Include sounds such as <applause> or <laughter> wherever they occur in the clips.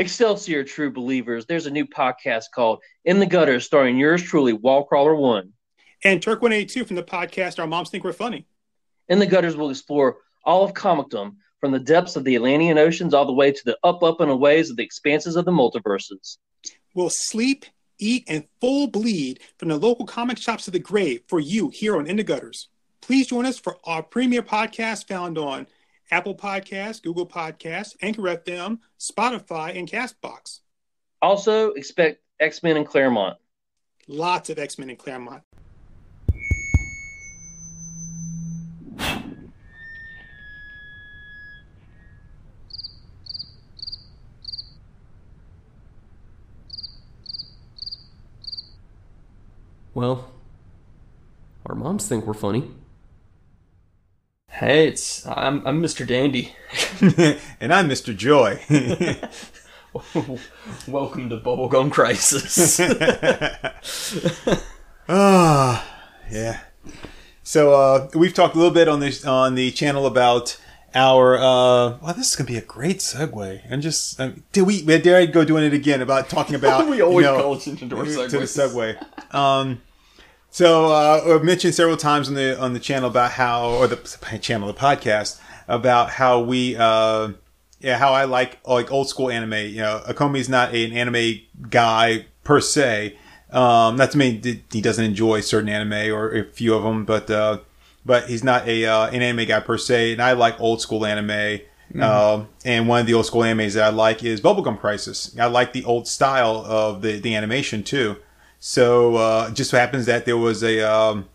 Excelsior, true believers. There's a new podcast called In the Gutter starring yours truly, Wallcrawler One. And Turk 182 from the podcast Our Moms Think We're Funny. In the Gutters will explore all of comicdom from the depths of the Atlantean oceans all the way to the up, up, and aways of the expanses of the multiverses. We'll sleep, eat, and full bleed from the local comic shops to the grave for you here on In the Gutters. Please join us for our premiere podcast found on Apple Podcasts, Google Podcasts, Anchor FM, Spotify, and Castbox. Also, expect X Men in Claremont. Lots of X Men in Claremont. Well, our moms think we're funny. Hey, it's I'm I'm Mr. Dandy. <laughs> and I'm Mr. Joy. <laughs> Welcome to Bubblegum Crisis. <laughs> Ah, yeah. So uh, we've talked a little bit on this on the channel about our. Uh, well, this is gonna be a great segue. And just um, did we dare I go doing it again about talking about we always you know, call attention to our to the segue. Um, so uh, I've mentioned several times on the on the channel about how, or the channel, the podcast about how we, uh, yeah, how I like like old school anime. You know, Akomi's not an anime guy per se. Um, not to mean he doesn't enjoy certain anime or a few of them, but uh, but he's not a uh, an anime guy per se. And I like old school anime. Um, and one of the old school animes that I like is Bubblegum Crisis. I like the old style of the, the animation too. So uh, it just so happens that there was a um,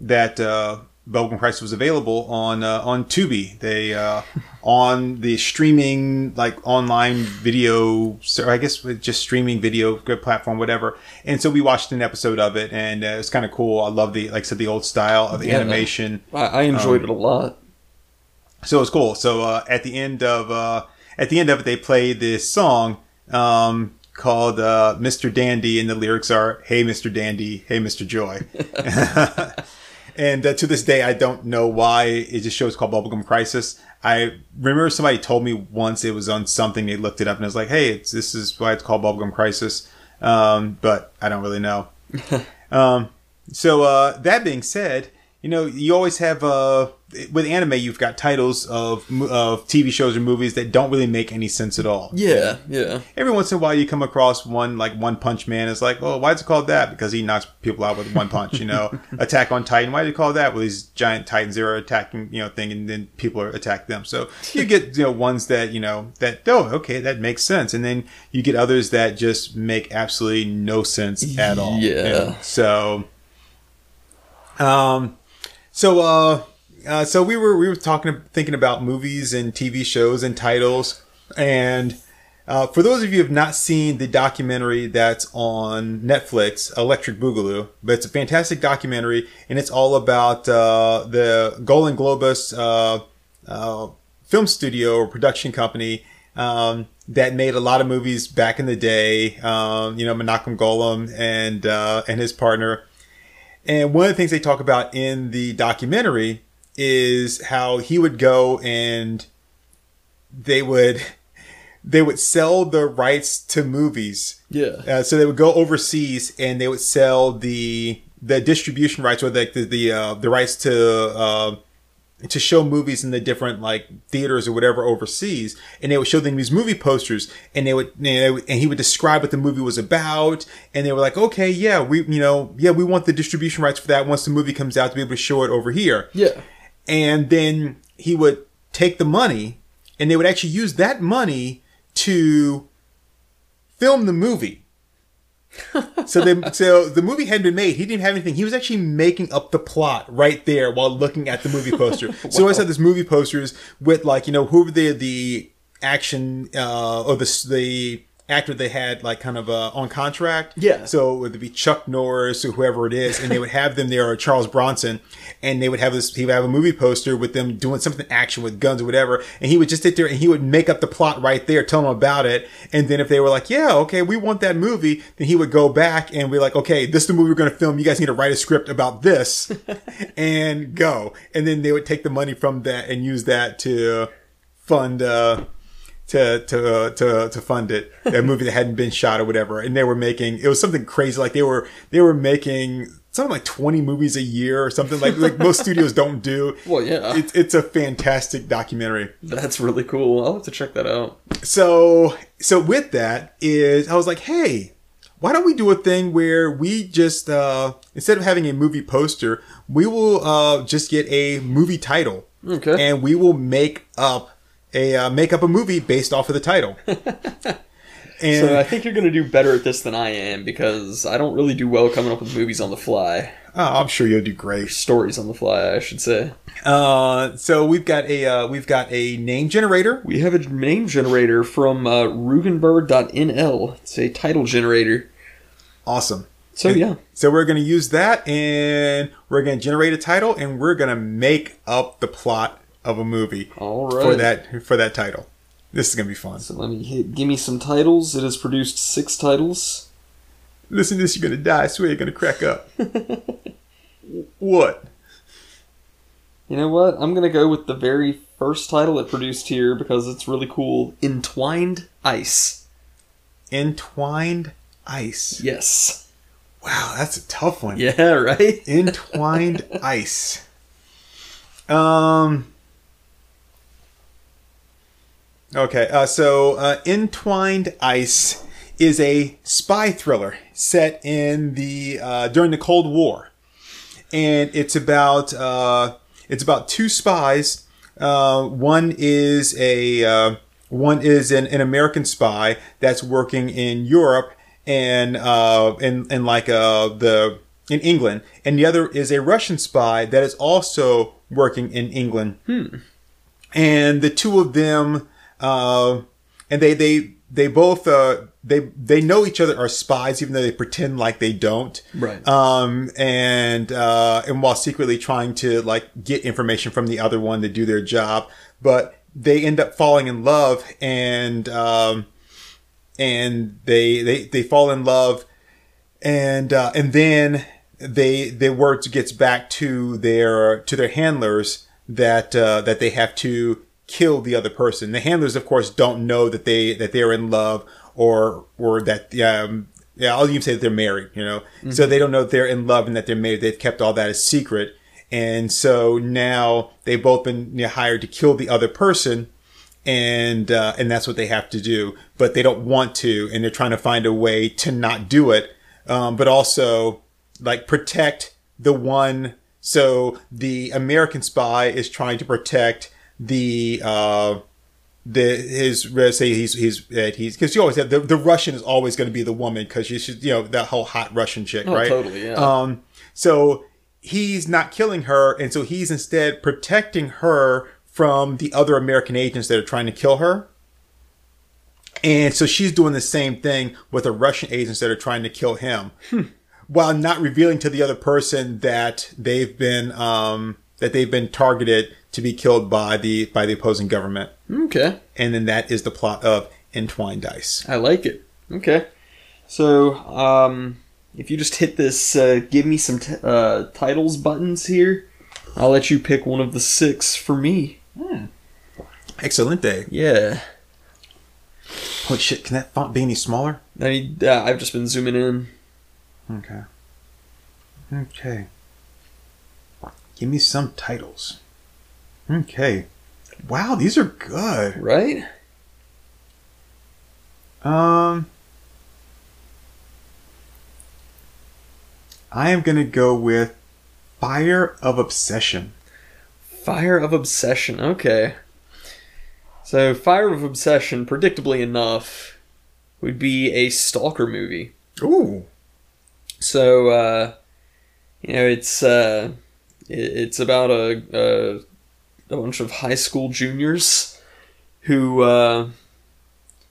that uh, Bubblegum Crisis was available on uh, on Tubi. They uh, on the streaming like online video, so I guess with just streaming video good platform, whatever. And so we watched an episode of it, and uh, it's kind of cool. I love the like I said the old style of Yeah. animation. I, I enjoyed it a lot. So it's cool. So uh, at the end of uh, at the end of it, they play this song um, called uh, "Mr. Dandy," and the lyrics are "Hey, Mr. Dandy, hey, Mr. Joy." <laughs> and uh, to this day, I don't know why it just shows called Bubblegum Crisis. I remember somebody told me once it was on something. They looked it up and it was like, "Hey, it's, this is why it's called Bubblegum Crisis," um, but I don't really know. <laughs> Um, so uh, that being said, you know, you always have uh, with anime, you've got titles of of TV shows or movies that don't really make any sense at all. Yeah, yeah. Every once in a while, you come across one like One Punch Man. It's like, oh, why is it called that? Because he knocks people out with one punch. You know, <laughs> Attack on Titan. Why do you call that? Well, these giant titans are attacking, you know, thing, and then people are attack them. So you get you know ones that you know that oh, okay, that makes sense, and then you get others that just make absolutely no sense at all. Yeah. So, um, so uh, uh, so we were we were talking thinking about movies and TV shows and titles, and uh, for those of you who have not seen the documentary that's on Netflix, Electric Boogaloo, but it's a fantastic documentary, and it's all about uh, the Golan Globus uh, uh, film studio or production company um, that made a lot of movies back in the day. Um, you know, Menachem Golan and uh, and his partner. And one of the things they talk about in the documentary is how he would go and they would <laughs> they would sell the rights to movies. Yeah. Uh, so they would go overseas and they would sell the the distribution rights or like the the uh, the rights to uh, to show movies in the different like theaters or whatever overseas, and they would show them these movie posters, and they would, you know, and he would describe what the movie was about, and they were like, okay, yeah, we, you know, yeah, we want the distribution rights for that once the movie comes out to be able to show it over here, Yeah. and then he would take the money, and they would actually use that money to film the movie. <laughs> so the so the movie hadn't been made. He didn't have anything. He was actually making up the plot right there while looking at the movie poster. <laughs> So I had this movie posters with like you know who were the the action uh, or the the actor they had like kind of uh, on contract. Yeah. So it would be Chuck Norris or whoever it is, and they would have them there or Charles Bronson, and they would have this. He would have a movie poster with them doing something action with guns or whatever, and he would just sit there and he would make up the plot right there, tell them about it, and then if they were like, "Yeah, okay, we want that movie," then he would go back and be like, "Okay, this is the movie we're going to film. You guys need to write a script about this, <laughs> and go." And then they would take the money from that and use that to fund. uh to to uh, to to fund it, a movie that hadn't been shot or whatever, and they were making it was something crazy like they were they were making something like twenty movies a year or something like like most studios don't do. <laughs> Well, yeah. It's it's a fantastic documentary. That's really cool. I'll have to check that out. So so with that is I was like, hey, why don't we do a thing where we just uh instead of having a movie poster, we will uh just get a movie title. Okay. And we will make up a uh, make up a movie based off of the title. <laughs> and So I think you're gonna do better at this than I am because I don't really do well coming up with movies on the fly. oh, I'm sure you'll do great. Stories on the fly, I should say. Uh, so we've got a uh, we've got a name generator. We have a name generator from uh, Rugenberg.nl. It's a title generator. Awesome. So yeah, So we're going to use that, and we're going to generate a title, and we're going to make up the plot of a movie all right. for that for that title. This is going to be fun. So let me hit. Give me some titles. It has produced six titles. Listen to this, you're going to die. I swear you're going to crack up. <laughs> what? You know what? I'm gonna go with the very first title it produced here because it's really cool. Entwined Ice. Entwined ice. Yes. Wow, that's a tough one. Yeah. <laughs> Right. Entwined <laughs> ice. Um. Okay, uh, so uh, Entwined Ice is a spy thriller set in the uh, during the Cold War, and it's about uh, it's about two spies. Uh, one is a uh, one is an, an American spy that's working in Europe and uh, in in like uh, the in England, and the other is a Russian spy that is also working in England. And the two of them, uh, and they they they both uh, they they know each other are spies, even though they pretend like they don't. Right. Um, and uh, and while secretly trying to like get information from the other one to do their job, but they end up falling in love and um, and they they they fall in love and uh, and then they their word gets back to their to their handlers that uh, that they have to kill the other person. The handlers, of course, don't know that they that they're in love or or that um, yeah, I'll even say that they're married. You know, so they don't know that they're in love and that they're married. They've kept all that a secret, and so now they've both been you know, hired to kill the other person and uh, and that's what they have to do. But they don't want to, and they're trying to find a way to not do it, um, but also like protect the one. So the American spy is trying to protect the uh, the his say he's he's that he's because you always have the, the Russian is always going to be the woman because you should you know that whole hot Russian chick Oh, right? totally, yeah. um so he's not killing her and so he's instead protecting her from the other American agents that are trying to kill her. And so she's doing the same thing with the Russian agents that are trying to kill him. While not revealing to the other person that they've been um that they've been targeted to be killed by the by the opposing government Okay. and then that is the plot of Entwined Ice. I like it. Okay. So, um, if you just hit this, uh, give me some t- uh, titles buttons here, I'll let you pick one of the six for me. Excelente. Yeah. Holy shit! Can that font be any smaller? I need, uh, I've just been zooming in. Okay. Okay. Give me some titles. Okay. Wow, these are good. Right? Um, I am gonna go with Fire of Obsession. Fire of Obsession. Okay. So, Fire of Obsession, predictably enough, would be a stalker movie. Ooh. So, uh, you know, it's uh, it's about a, a a bunch of high school juniors who uh,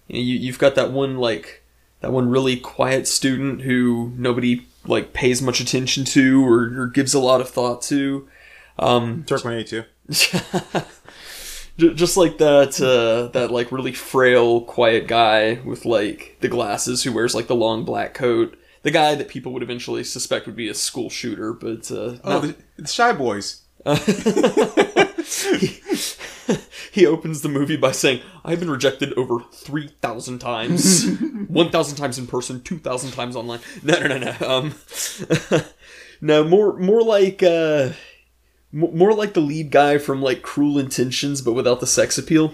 you know, you, you've got that one like that one really quiet student who nobody like pays much attention to or, or gives a lot of thought to. Um, Turk 182. <laughs> J- just like that uh, that like really frail quiet guy with like the glasses who wears like the long black coat the guy that people would eventually suspect would be a school shooter but uh, Oh, not- the, the Shy Boys. <laughs> <laughs> he, <laughs> he opens the movie by saying, "I've been rejected over three thousand times, <laughs> one thousand times in person, two thousand times online." No, no, no, no. Um, no, more, more like, uh, m- more like the lead guy from like Cruel Intentions, but without the sex appeal.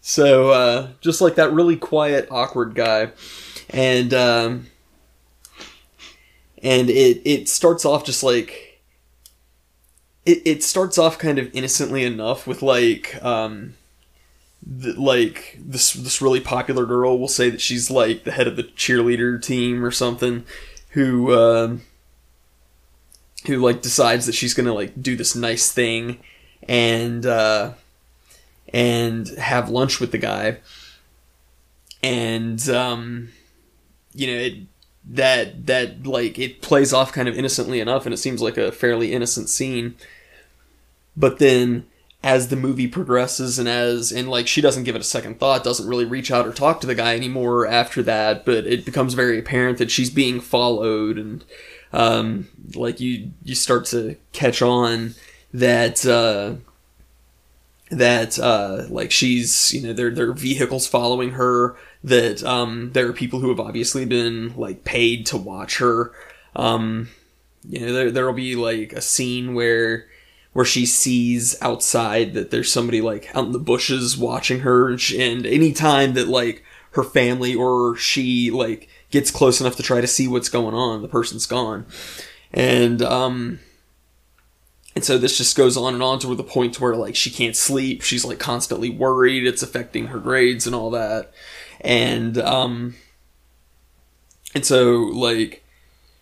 So, uh, just like that really quiet, awkward guy, and um, and it it starts off just like it, it starts off kind of innocently enough with like um th- like this this really popular girl will say that she's like the head of the cheerleader team or something who um who like decides that she's gonna like do this nice thing and uh and have lunch with the guy. And um you know it that that like it plays off kind of innocently enough and it seems like a fairly innocent scene but then as the movie progresses and as and like she doesn't give it a second thought doesn't really reach out or talk to the guy anymore after that but it becomes very apparent that she's being followed and um like you you start to catch on that uh that uh like she's you know there there are vehicles following her that um there are people who have obviously been like paid to watch her. Um you know there there'll be like a scene where where she sees outside that there's somebody like out in the bushes watching her and, she, and any time that like her family or she like gets close enough to try to see what's going on the person's gone. And um and so this just goes on and on to the point to where like she can't sleep. She's like constantly worried. It's affecting her grades and all that. And um and so like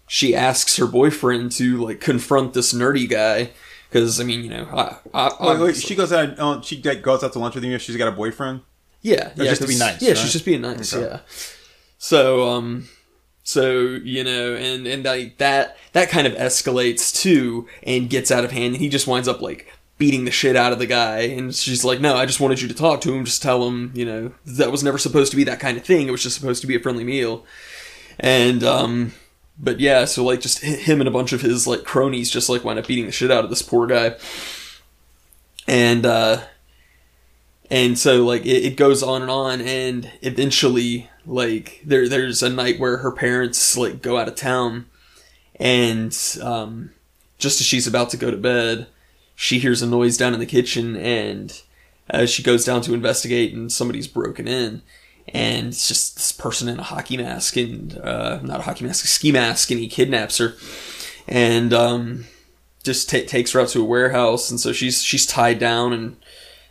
she asks her boyfriend to like confront this nerdy guy because I mean you know I, I, Wait, wait, she goes out. Uh, she like, goes out to lunch with him if she's got a boyfriend. yeah, Or yeah, just to be nice, Yeah, right? she's just being nice. Okay. Yeah. So um, so you know, and and like that that kind of escalates too and gets out of hand, and he just winds up like beating the shit out of the guy, and she's like, "No, I just wanted you to talk to him, just tell him, you know, that was never supposed to be that kind of thing. It was just supposed to be a friendly meal." And um, but yeah, so like just him and a bunch of his like cronies just like wind up beating the shit out of this poor guy, and uh and so like it, it goes on and on and eventually like there there's a night where her parents like go out of town and um just as she's about to go to bed she hears a noise down in the kitchen and as she goes down to investigate and somebody's broken in and it's just this person in a hockey mask and uh not a hockey mask a ski mask and he kidnaps her. And um just ta takes her out to a warehouse. And so she's she's tied down and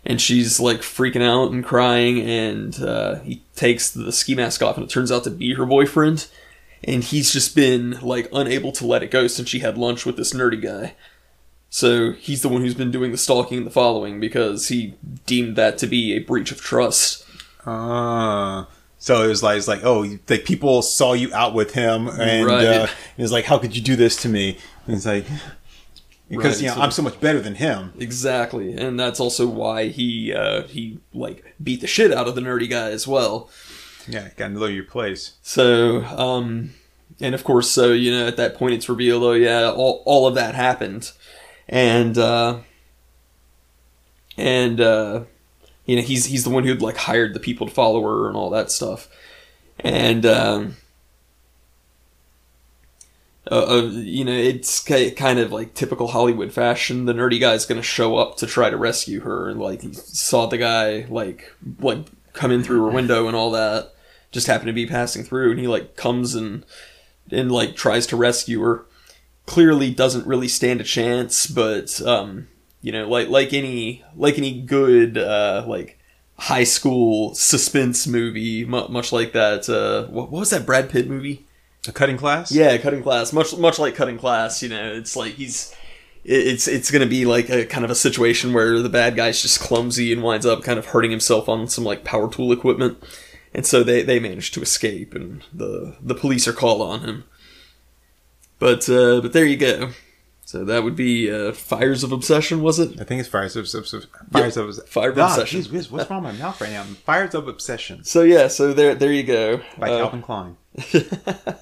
and she's like freaking out and crying. And uh, he takes the ski mask off and it turns out to be her boyfriend. And he's just been like unable to let it go since she had lunch with this nerdy guy. So he's the one who's been doing the stalking and the following because he deemed that to be a breach of trust Uh, so it was like, it's like, oh, like people saw you out with him, and Right. uh, it was like, how could you do this to me? And it's like, because Right, you know, so- I'm so much better than him. exactly and that's also why he uh, he like beat the shit out of the nerdy guy as well Yeah, got to know your place. So, um, and of course, so you know, at that point, it's revealed, oh yeah, all all of that happened, and uh, and uh, you know, he's he's the one who'd like hired the people to follow her and all that stuff, and um, uh, uh, you know, it's kind of like typical Hollywood fashion. The nerdy guy's to show up to try to rescue her, and like he saw the guy like like come in through her window and all that. Just happened to be passing through, and he like comes and and like tries to rescue her. Clearly, doesn't really stand a chance, but um, you know, like like any like any good uh, like high school suspense movie, mu- much like that. Uh, what, what was that Brad Pitt movie? A cutting class. Yeah, cutting class. Much much like cutting class, you know, it's like he's it- it's it's gonna be like a kind of a situation where the bad guy's just clumsy and winds up kind of hurting himself on some like power tool equipment, and so they they manage to escape, and the the police are called on him. But uh, but there you go. So that would be uh, Fires of Obsession, was it? I think it's fires of, of fires of Fire of Obsession. geez whiz, what's wrong with my mouth right now? Fires of obsession So yeah, so there there you go. by Uh, Calvin Klein. <laughs>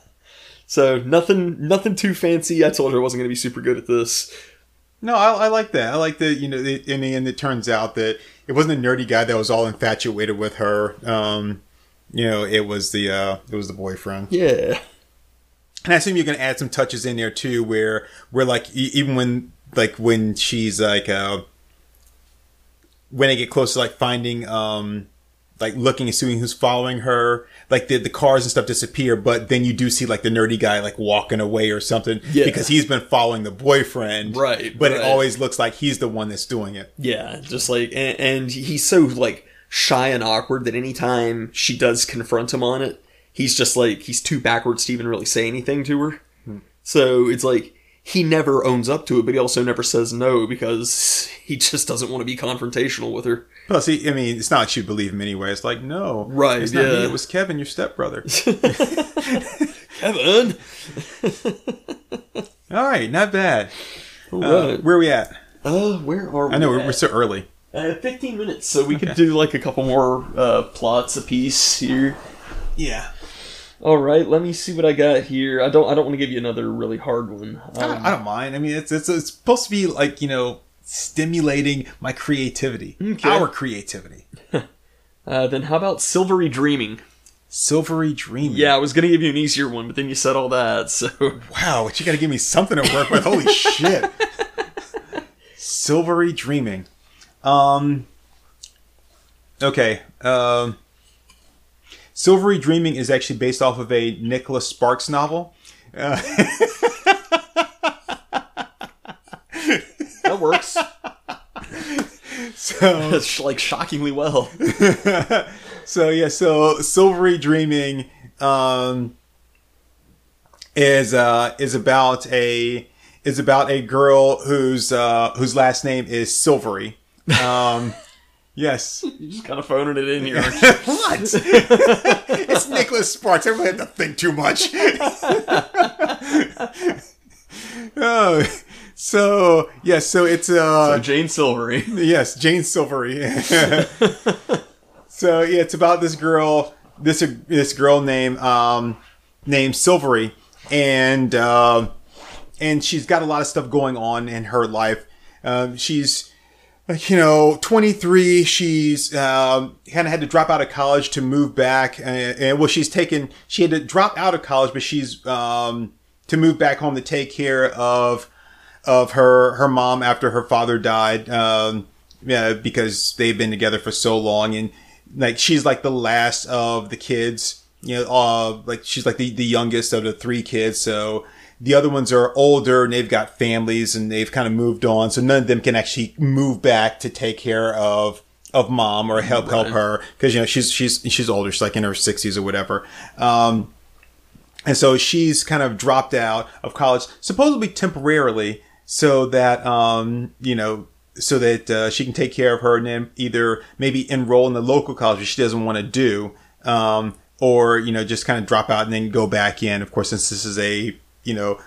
So nothing, nothing too fancy. I told her I wasn't going to be super good at this. No, I, I like that. I like that. You know, it, in the end, it turns out that it wasn't a nerdy guy that was all infatuated with her. Um, you know, it was the uh, it was the boyfriend. Yeah. And I assume you're going to add some touches in there too, where where like even when like when she's like uh, when they get close to like finding um like looking and seeing who's following her, like the the cars and stuff disappear, but then you do see like the nerdy guy like walking away or something Yeah. because he's been following the boyfriend, Right, But it always looks like he's the one that's doing it. Yeah, just like and, and he's so like shy and awkward that anytime she does confront him on it, he's just like he's too backwards to even really say anything to her. So it's like he never owns up to it, but he also never says no because he just doesn't want to be confrontational with her. Plus, he, I mean, it's not like she'd believe him anyway. It's like, no, Right, It's not me. yeah. It was Kevin, your stepbrother. <laughs> <laughs> Kevin, <laughs> All right, not bad. all Uh, where are we at? Uh, where are we? I know we're, we're so early. Uh, 15 minutes, so we could do like a couple more uh, plots piece here. Yeah. All right, let me see what I got here. I don't. I don't want to give you another really hard one. I, don't, Um, I don't mind. I mean, it's, it's it's supposed to be like you know stimulating my creativity, Okay. our creativity. <laughs> uh, then how about silvery dreaming? Silvery dreaming. Yeah, I was gonna give you an easier one, but then you said all that. So Wow, but you got to give me something to work with. Holy <laughs> shit. Silvery dreaming. Um. Okay. Um. Silvery dreaming is actually based off of a Nicholas Sparks novel. Uh, <laughs> that works. so. <laughs> That's like shockingly well. <laughs> so yeah, so silvery dreaming um, is uh, is about a is about a girl whose uh, whose last name is Silvery. Um, yes. You're just kind of phoning it in here. <laughs> what? <laughs> it's Nicholas Sparks. Everybody had to think too much. <laughs> oh, so yes, so it's uh, So Jane Silvery. Yes, Jane Silvery. so yeah, it's about this girl, this this girl named um, named Silvery, and um and she's got a lot of stuff going on in her life. Um, she's like, you know 23 she's um, kind of had to drop out of college to move back and, and well she's taken she had to drop out of college but she's um, to move back home to take care of of her her mom after her father died um yeah because they've been together for so long and like she's like the last of the kids you know uh like she's like the, the youngest of the three kids so the other ones are older and they've got families and they've kind of moved on. So none of them can actually move back to take care of of mom or help help her. Because you know she's she's she's older. She's like in her 60s or whatever. Um and so she's kind of dropped out of college, supposedly temporarily, so that um, you know, so that uh, she can take care of her and then either maybe enroll in the local college which she doesn't want to do, um, or you know, just kind of drop out and then go back in. Of course, since this is a you know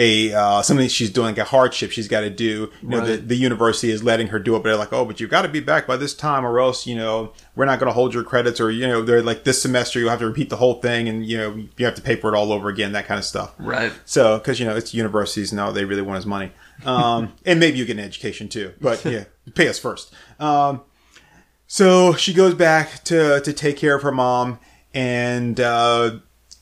a uh, something she's doing like a hardship she's got to do. You know, the, Right. the university is letting her do it, but they're like, oh, but you've got to be back by this time, or else you know we're not going to hold your credits, or you know they're like this semester you'll have to repeat the whole thing, and you know you have to pay for it all over again, that kind of stuff. Right. So, because you know it's universities now, they really want his money, um, <laughs> and maybe you get an education too, but yeah, pay us first. Um, so she goes back to to take care of her mom, and uh,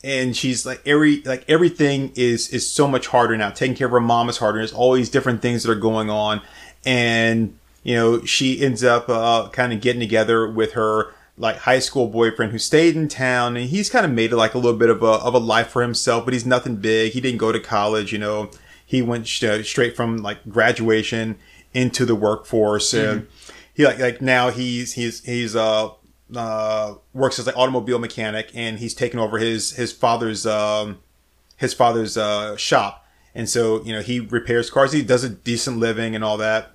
and she's like every like everything is is so much harder now. Taking care of her mom is harder. There's all these different things that are going on, and you know she ends up uh, kind of getting together with her like high school boyfriend who stayed in town, and he's kind of made it like a little bit of a of a life for himself, but he's nothing big. He didn't go to college, you know. He went sh- straight from like graduation into the workforce, and he like like now he's he's he's uh uh works as an automobile mechanic, and he's taken over his his father's um his father's uh shop, and so you know he repairs cars. He does a decent living and all that,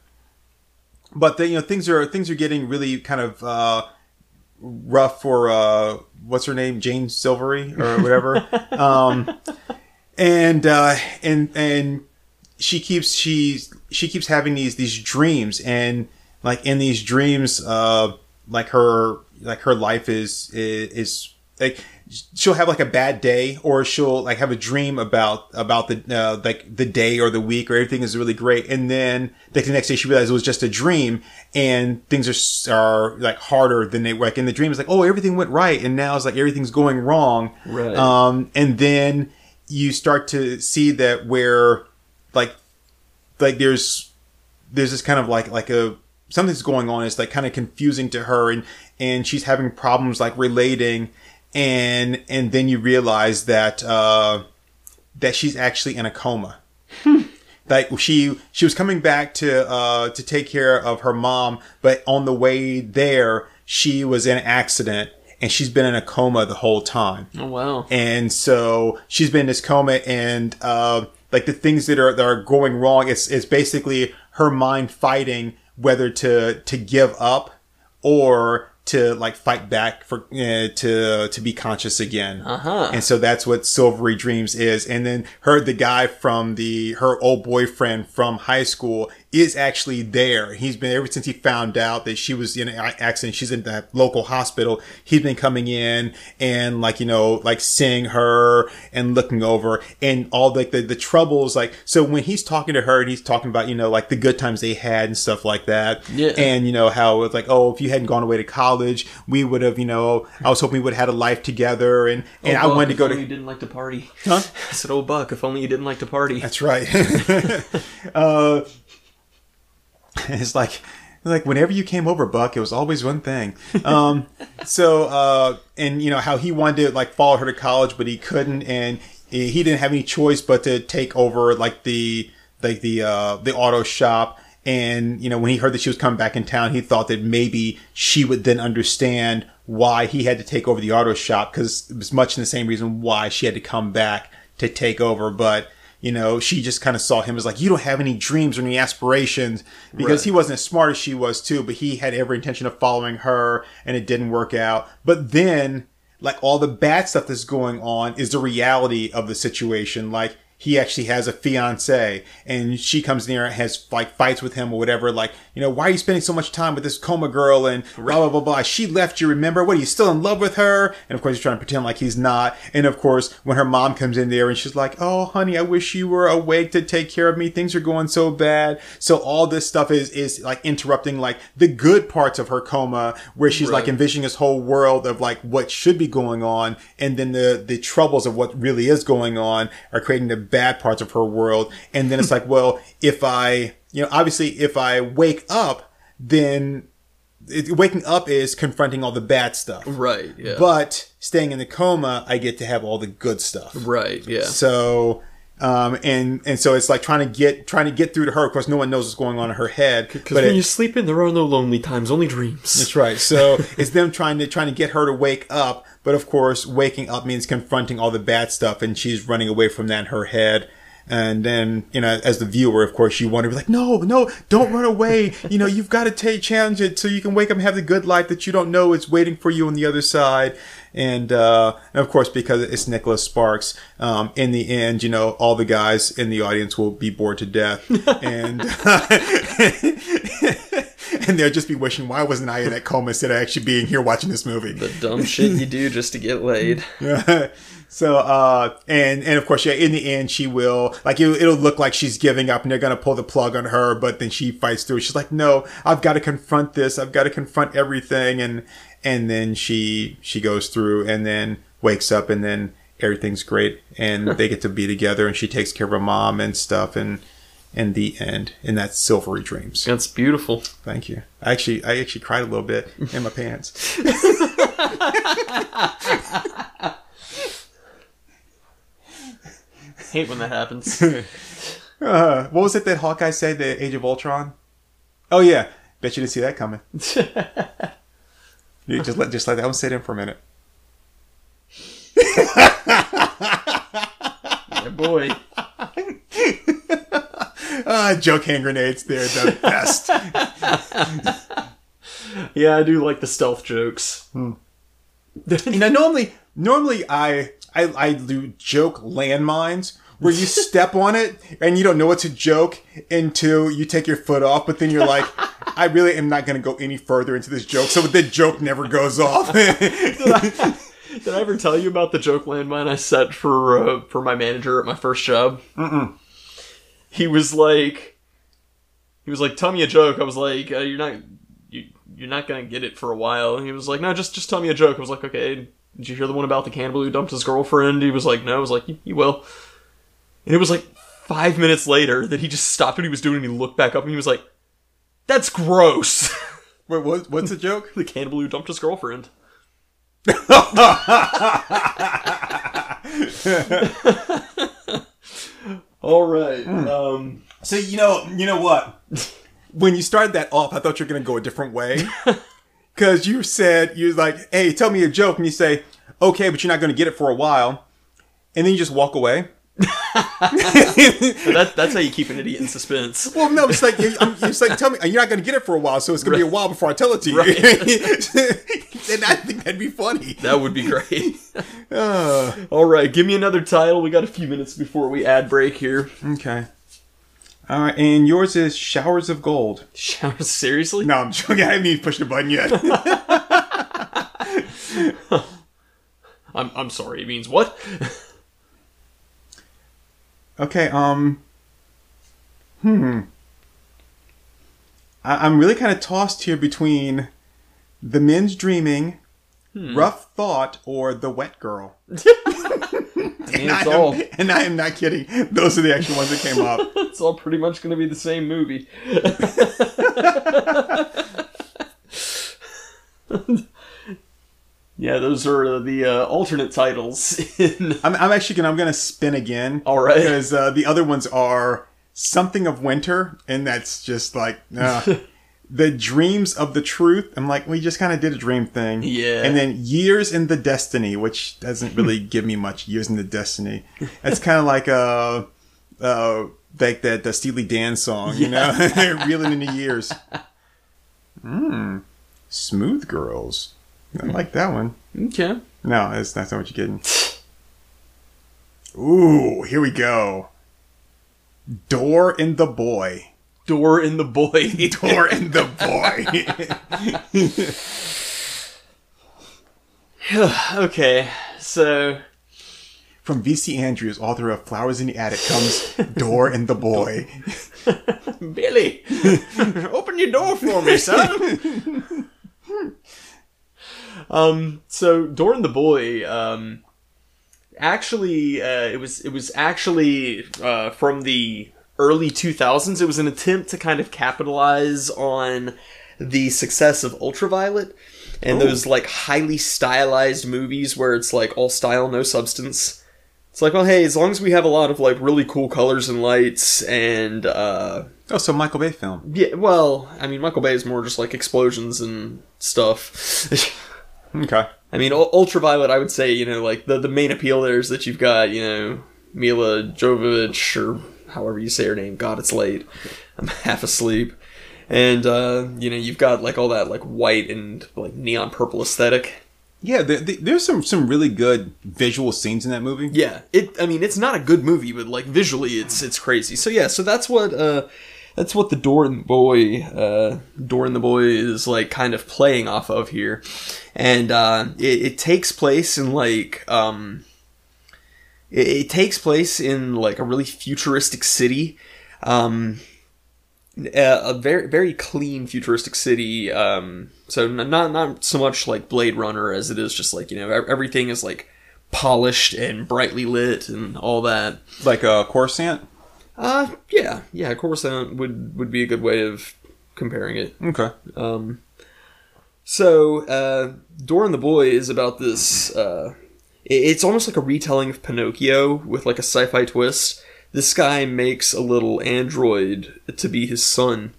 but then you know things are things are getting really kind of uh rough for uh what's her name? Jane Silvery or whatever. <laughs> Um and uh and and she keeps she's she keeps having these these dreams. And like in these dreams uh like her like her life is is like she'll have like a bad day or she'll like have a dream about about the uh, like the day or the week or everything is really great and then like the next day she realizes it was just a dream and things are are like harder than they like in the dream it's like oh everything went right and now it's like everything's going wrong Right. um and then you start to see that where like like there's there's this kind of like like a something's going on it's like kind of confusing to her and and she's having problems like relating and and then you realize that uh that she's actually in a coma. Like she she was coming back to uh to take care of her mom but on the way there she was in an accident and she's been in a coma the whole time. Oh wow. and so she's been in this coma and uh, like the things that are that are going wrong it's it's basically her mind fighting whether to to give up or to like fight back for uh, to to be conscious again Uh-huh. and so that's what silvery dreams is and then her the guy from the her old boyfriend from high school is actually there he's been ever since he found out that she was in an accident she's in that local hospital he's been coming in and like you know like seeing her and looking over and all like the, the troubles like so when he's talking to her and he's talking about you know like the good times they had and stuff like that Yeah. and you know how it's like oh if you hadn't gone away to college we would have you know i was hoping we would have had a life together and and i Oh, Buck, wanted to go to You didn't like to party. Huh? <laughs> I said, "Oh, Buck, if only you didn't like to party." That's right. <laughs> <laughs> uh, <laughs> it's like, like whenever you came over, Buck, it was always one thing. Um, <laughs> so, uh, and you know how he wanted to like follow her to college, but he couldn't, and he didn't have any choice but to take over like the like the uh, the auto shop. And you know when he heard that she was coming back in town, he thought that maybe she would then understand why he had to take over the auto shop because it was much in the same reason why she had to come back to take over. But you know, she just kind of saw him as like, you don't have any dreams or any aspirations because Right. he wasn't as smart as she was too, but he had every intention of following her and it didn't work out. But then, like all the bad stuff that's going on is the reality of the situation. Like, he actually has a fiance and she comes near and has like fights with him or whatever. Like, you know, why are you spending so much time with this coma girl and blah, blah, blah, blah. She left you, remember? What are you still in love with her? And of course, he's trying to pretend like he's not. And of course, when her mom comes in there and she's like, Oh, honey, I wish you were awake to take care of me. Things are going so bad. So all this stuff is, is like interrupting like the good parts of her coma where she's like envisioning this whole world of like what should be going on. And then the, the troubles of what really is going on are creating the bad parts of her world. And then it's <laughs> like, well, if I, you know, obviously if I wake up, then it, waking up is confronting all the bad stuff. Right. Yeah. But staying in the coma, I get to have all the good stuff. right. Yeah. So, um, and and so it's like trying to get trying to get through to her. Of course, no one knows what's going on in her head. Because when it- you're sleeping, there are no lonely times, only dreams. that's right. So <laughs> it's them trying to trying to get her to wake up. But of course, waking up means confronting all the bad stuff, and she's running away from that in her head. And then, you know, as the viewer, of course, you want to be like, no, no, don't run away. You know, you've got to take challenge it so you can wake up and have the good life that you don't know is waiting for you on the other side. And, uh, and of course, because it's Nicholas Sparks, um, in the end, you know, all the guys in the audience will be bored to death. and, <laughs> and they'll just be wishing, why wasn't I in that coma instead of actually being here watching this movie? The dumb shit you do just to get laid. <laughs> so, uh, and, and of course, yeah, in the end, she will, like, it, it'll look like she's giving up and they're going to pull the plug on her, but then she fights through. She's like, no, I've got to confront this. I've got to confront everything. And, and then she, she goes through and then wakes up and then everything's great and they get to be together and she takes care of her mom and stuff and, in the end, and that's Silvery Dreams. That's beautiful. Thank you. I actually, I actually cried a little bit in my pants. <laughs> Hate when that happens. <laughs> Uh, what was it that Hawkeye said? The Age of Ultron. Oh yeah, bet you didn't see that coming. <laughs> You just let just let that one sit in for a minute. yeah, boy. <laughs> Ah, joke hand grenades. They're the best. Yeah, I do like the stealth jokes. you know, normally, normally I, I, I do joke landmines where you <laughs> step on it and you don't know what to joke until you take your foot off, but then you're like, I really am not going to go any further into this joke, so the joke never goes off. <laughs> Did I ever tell you about the joke landmine I set for uh, for my manager at my first job? Mm-mm. He was like, he was like, tell me a joke. I was like, uh, you're not, you, you're not gonna get it for a while. And he was like, no, just just tell me a joke. I was like, okay. Did you hear the one about the cannibal who dumped his girlfriend? He was like, no. I was like, you will. And it was like five minutes later that he just stopped what he was doing and he looked back up and he was like, that's gross. <laughs> Wait, what, what's the joke? the cannibal who dumped his girlfriend. <laughs> All right. Um, So you know, you know what? When you started that off, I thought you were going to go a different way. <laughs> Because you said you was like, "Hey, tell me a joke," and you say, "Okay, but you're not going to get it for a while," and then you just walk away. <laughs> that, that's how you keep an idiot in suspense. Well, no, it's like I'm- it's like tell me you're not going to get it for a while, so it's going to be a while before I tell it to you. Right. <laughs> and I think that'd be funny. That would be great. <laughs> Uh, All right, give me another title. We got a few minutes before we ad break here. okay. All right, and yours is showers of gold. Shower, seriously? No, I'm joking. I haven't even pushed the button yet. I'm, I'm sorry. It means what? Okay, um. Hmm. I- I'm really kind of tossed here between The Men's Dreaming, Rough Thought, or The Wet Girl. <laughs> <laughs> And I, am, <laughs> and I am not kidding. Those are the actual ones that came up. it's all pretty much going to be the same movie. Yeah, those are the uh, alternate titles. <laughs> In I'm, I'm actually gonna I'm gonna spin again. All right. Because uh, the other ones are something of winter, and that's just like uh, <laughs> the dreams of the truth. I'm like, we just kind of did a dream thing. Yeah. And then years in the destiny, which doesn't really <laughs> give me much. Years in the destiny. It's kind of like uh, uh, like that the Steely Dan song, you know, reeling in the years. Mmm. Smooth girls. I like that one. okay. No, that's that's not what you're getting. <sighs> Ooh, here we go. Door in the boy. Door in the Boy. <laughs> Door in the boy. <sighs> okay, so From VC Andrews, author of Flowers in the Attic, comes Door in the Boy. <laughs> Billy, <laughs> open your door for me, son. Um, so Door and the Boy, um, actually, uh, it was it was actually uh, from the early 2000s. It was an attempt to kind of capitalize on the success of Ultraviolet and those like highly stylized movies where it's like all style, no substance. It's like, well, hey, as long as we have a lot of like really cool colors and lights and uh, Oh, so Michael Bay film. yeah, well, I mean, Michael Bay is more just like explosions and stuff. <laughs> Okay. I mean, Ul- Ultraviolet, I would say, you know, like the, the main appeal there is that you've got, you know, Milla Jovovich, or however you say her name. God, it's late. I'm <laughs> half asleep. And, uh, you know, you've got like all that like white and like neon purple aesthetic. Yeah, the, the, there's some some really good visual scenes in that movie. Yeah, it. I mean, it's not a good movie, but like visually, it's it's crazy. So yeah, so that's what uh, that's what the Door and the Boy, uh, Door and the Boy is like kind of playing off of here, and uh, it, it takes place in like um, it, it takes place in like a really futuristic city. Um, a, a very very clean futuristic city. Um, so not not so much like Blade Runner as it is just like you know everything is like polished and brightly lit and all that. Like uh, Coruscant. Uh, yeah, yeah. Coruscant would would be a good way of comparing it. Okay. Um, so, uh, and the Boy is about this. Uh, it's almost like a retelling of Pinocchio with like a sci-fi twist. This guy makes a little android to be his son,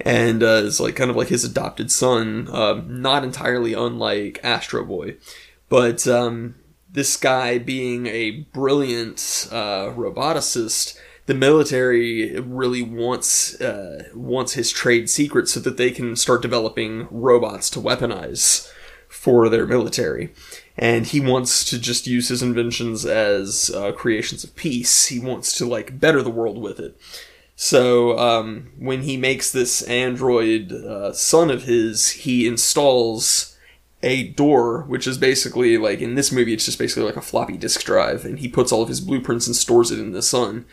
and uh, is like kind of like his adopted son. Uh, not entirely unlike Astro Boy, but um, this guy being a brilliant uh, roboticist, the military really wants uh, wants his trade secret so that they can start developing robots to weaponize for their military. And he wants to just use his inventions as uh, creations of peace. He wants to like better the world with it. So um, when he makes this android uh, son of his, he installs a door, which is basically like in this movie, it's just basically like a floppy disk drive, and he puts all of his blueprints and stores it in the sun,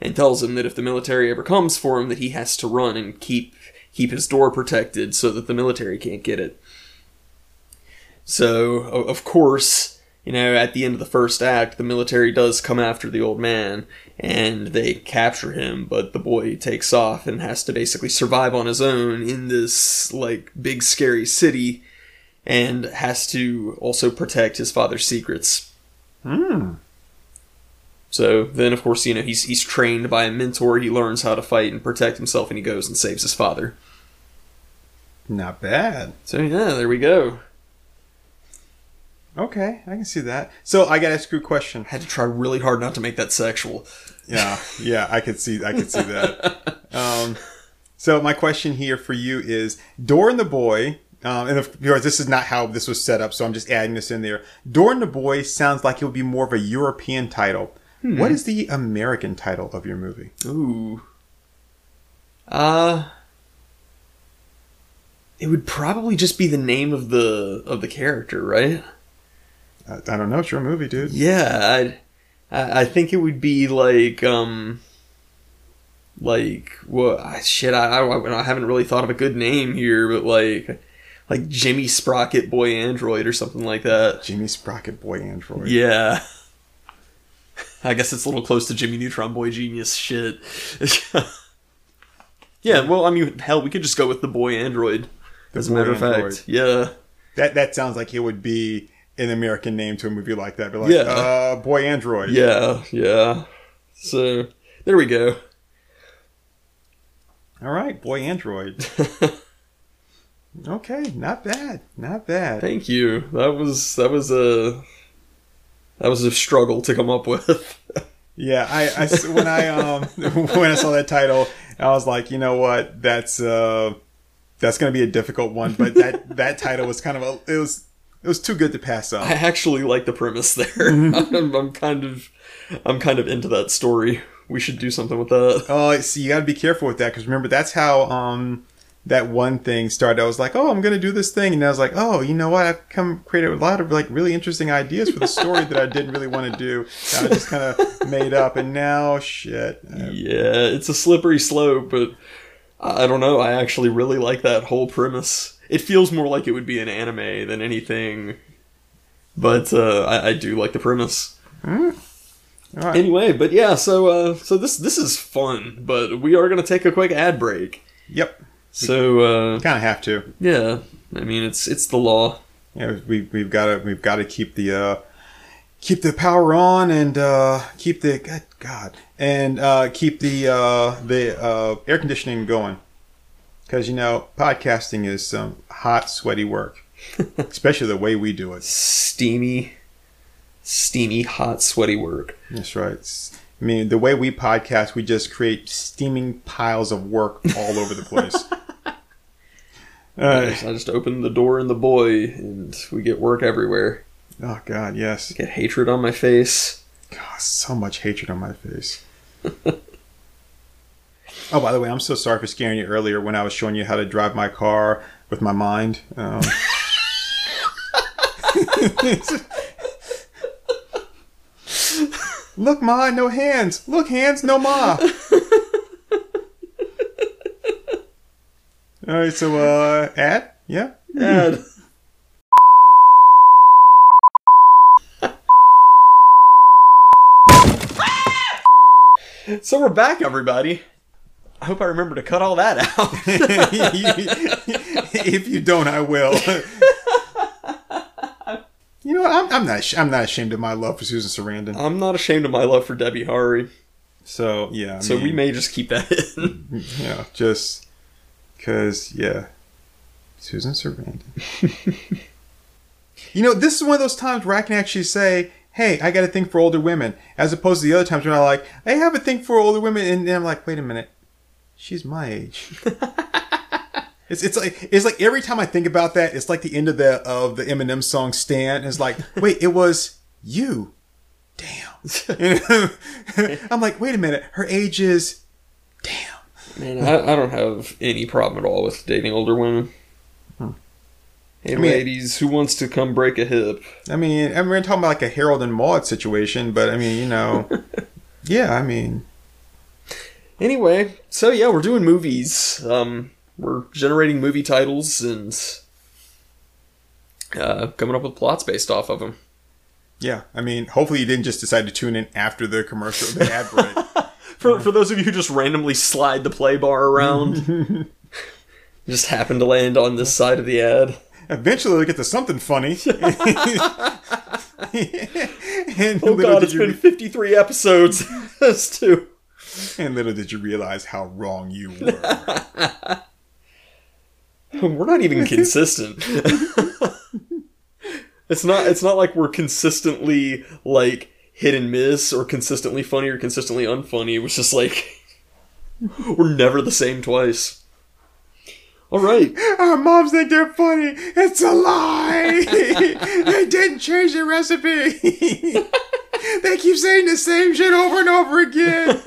and tells him that if the military ever comes for him, that he has to run and keep keep his door protected so that the military can't get it. So, of course, you know, at the end of the first act, the military does come after the old man and they capture him, but the boy takes off and has to basically survive on his own in this, like, big scary city and has to also protect his father's secrets. Hmm. So then, of course, you know, he's, he's trained by a mentor, he learns how to fight and protect himself, and he goes and saves his father. Not bad. So, yeah, there we go. Okay, I can see that. So I got to ask you a question. I Had to try really hard not to make that sexual. Yeah, yeah, I could see, I could see that. <laughs> Um, so my question here for you is: Door and the Boy. Um, and of course, this is not how this was set up, so I'm just adding this in there. Door and the Boy sounds like it would be more of a European title. What is the American title of your movie? Ooh. Uh it would probably just be the name of the of the character, right? I, I don't know. It's your movie, dude. Yeah, I I think it would be like um like well I- shit I, I I haven't really thought of a good name here, but like like Jimmy Sprocket Boy Android or something like that. Jimmy Sprocket Boy Android. Yeah. I guess it's a little close to Jimmy Neutron Boy Genius shit. <laughs> yeah, well, I mean, hell, we could just go with the Boy Android. as a matter of fact, yeah. That that sounds like it would be an American name to a movie like that. Be like, Yeah. uh, Boy Android. Yeah, yeah. So, there we go. All right, Boy Android. <laughs> okay, not bad, not bad. Thank you. That was, that was a, that was a struggle to come up with. <laughs> Yeah, I, I when I um <laughs> when I saw that title, I was like, you know what, that's uh that's gonna be a difficult one. But that <laughs> that title was kind of a it was it was too good to pass up. I actually like the premise there. I'm, I'm kind of, I'm kind of into that story. We should do something with that. Oh, see, you got to be careful with that because remember that's how um that one thing started. I was like, oh, I'm gonna do this thing, and I was like, oh, you know what? I've come created a lot of like really interesting ideas for the story that I didn't really want to do. I just kind of made up, and now shit. Uh, Yeah, it's a slippery slope, but I don't know. I actually really like that whole premise. It feels more like it would be an anime than anything, but uh, I, I do like the premise. all right. Anyway, but yeah, so uh, so this this is fun, but we are gonna take a quick ad break. Yep, So uh, kind of have to. yeah, I mean it's it's the law. Yeah, we we've got to we've got to keep the uh, keep the power on and uh, keep the God, God and uh, keep the uh, the uh, air conditioning going because you know podcasting is some hot sweaty work, <laughs> especially the way we do it. Steamy, steamy, hot, sweaty work. That's right. It's- I mean, the way we podcast, we just create steaming piles of work all over the place. <laughs> I just, I just open the door and the boy, and we get work everywhere. oh God, yes. Get hatred on my face. God, so much hatred on my face. <laughs> oh, by the way, I'm so sorry for scaring you earlier when I was showing you how to drive my car with my mind. Um, <laughs> Look, ma, no hands. Look, hands, no ma. All right, so uh, ad, yeah. Ad. <laughs> so we're back, everybody. I hope I remember to cut all that out. <laughs> if you don't, I will. <laughs> you know. I'm, I'm not. I'm not ashamed of my love for Susan Sarandon. I'm not ashamed of my love for Debbie Harry, So yeah, I so we may just keep that in. know, just because yeah, Susan Sarandon. <laughs> you know, this is one of those times where I can actually say, "Hey, I got a thing for older women," as opposed to the other times when I'm like, "I have a thing for older women," and then I'm like, "Wait a minute, she's my age." <laughs> It's, it's like it's like every time I think about that, it's like the end of the of the Eminem song "Stan." It's like, <laughs> wait, it was you. Damn. I'm like, wait a minute, her age is. Damn. Man, I, I don't have any problem at all with dating older women. Hey, I mean- ladies, who wants to come break a hip? I mean, I mean, we're talking about like a Harold and Maude situation, but I mean, you know, <laughs> yeah, I mean, Anyway, so yeah, we're doing movies. Um, we're generating movie titles and uh, coming up with plots based off of them. yeah, I mean, hopefully you didn't just decide to tune in after the commercial, the ad break. <laughs> For for those of you who just randomly slide the play bar around, <laughs> just happen to land on this side of the ad. Eventually, they'll get to something funny. <laughs> and Oh god, it's been 53 episodes <laughs> as to and little did you realize how wrong you were. we're not even consistent. it's not it's not like we're consistently like hit and miss or consistently funny or consistently unfunny. It was just like <laughs> we're never the same twice. All right. Our moms think they're funny. It's a lie. <laughs> they didn't change the recipe. <laughs> they keep saying the same shit over and over again.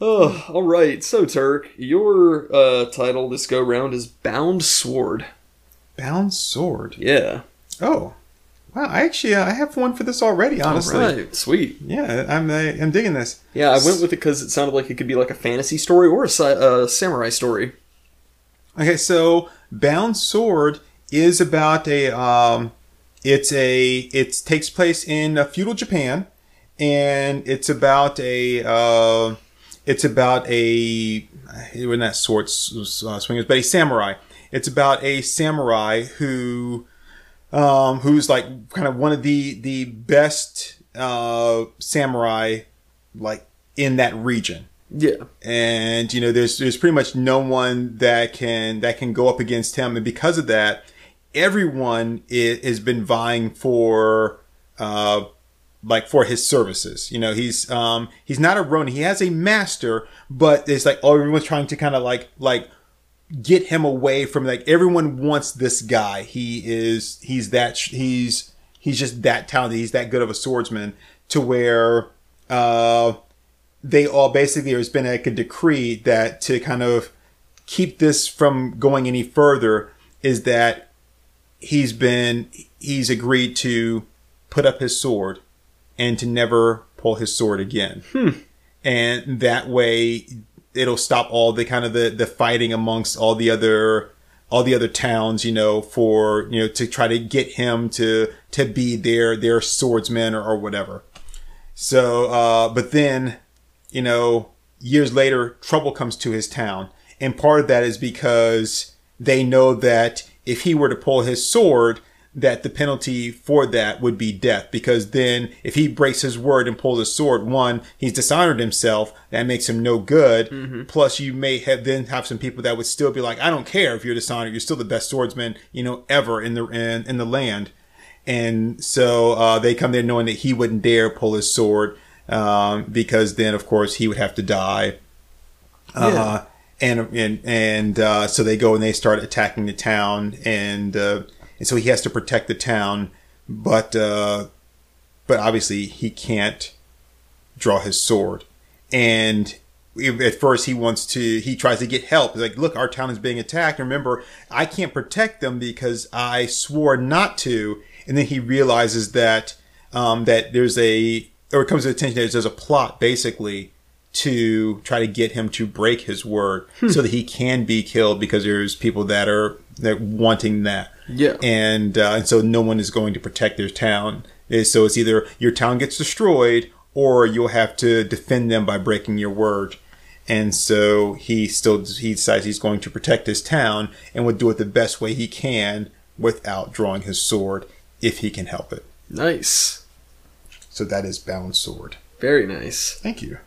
Oh, all right. So Turk, your uh, title this go round is Bound Sword. Bound sword. Yeah. Oh, wow! I actually uh, I have one for this already. Honestly, right. Sweet. yeah, I'm I, I'm digging this. Yeah, I went with it because it sounded like it could be like a fantasy story or a uh, samurai story. Okay, so Bound Sword is about a um it's a it takes place in uh, feudal Japan and it's about a uh it's about a when that sword uh, swingers but a samurai. It's about a samurai who um who's like kind of one of the the best uh samurai like in that region. Yeah. and you know there's there's pretty much no one that can that can go up against him. And because of that everyone i- has been vying for uh like for his services. You know he's um he's not a ronin. He has a master but it's like oh everyone's trying to kind of like like get him away from like everyone wants this guy. He is he's that he's he's just that talented. He's that good of a swordsman to where uh they all basically there's been like a decree that to kind of keep this from going any further is that he's been he's agreed to put up his sword and to never pull his sword again. And that way it'll stop all the kind of the the fighting amongst all the other all the other towns you know for you know to try to get him to to be their their swordsman or, or whatever so uh but then you know, years later, trouble comes to his town. And part of that is because they know that if he were to pull his sword, that the penalty for that would be death. Because then if he breaks his word and pulls his sword, one, he's dishonored himself. That makes him no good. Plus you may have then have some people that would still be like, I don't care if you're dishonored. You're still the best swordsman, you know, ever in the, in, in the land. And so, uh, they come there knowing that he wouldn't dare pull his sword um, because then of course he would have to die. Uh, and and and uh, so they go and they start attacking the town, and uh, and so he has to protect the town, but uh, but obviously he can't draw his sword, and at first he wants to he tries to get help. He's like look our town is being attacked. Remember i can't protect them because i swore not to. And then he realizes that um, that there's a or it comes to attention that there's a plot basically to try to get him to break his word so that he can be killed because there's people that are that wanting that Yeah. and uh, and so no one is going to protect their town Eh, so it's either your town gets destroyed or you'll have to defend them by breaking your word and so he still he decides he's going to protect his town and will do it the best way he can without drawing his sword if he can help it Nice. so that is bound sword Very nice. thank you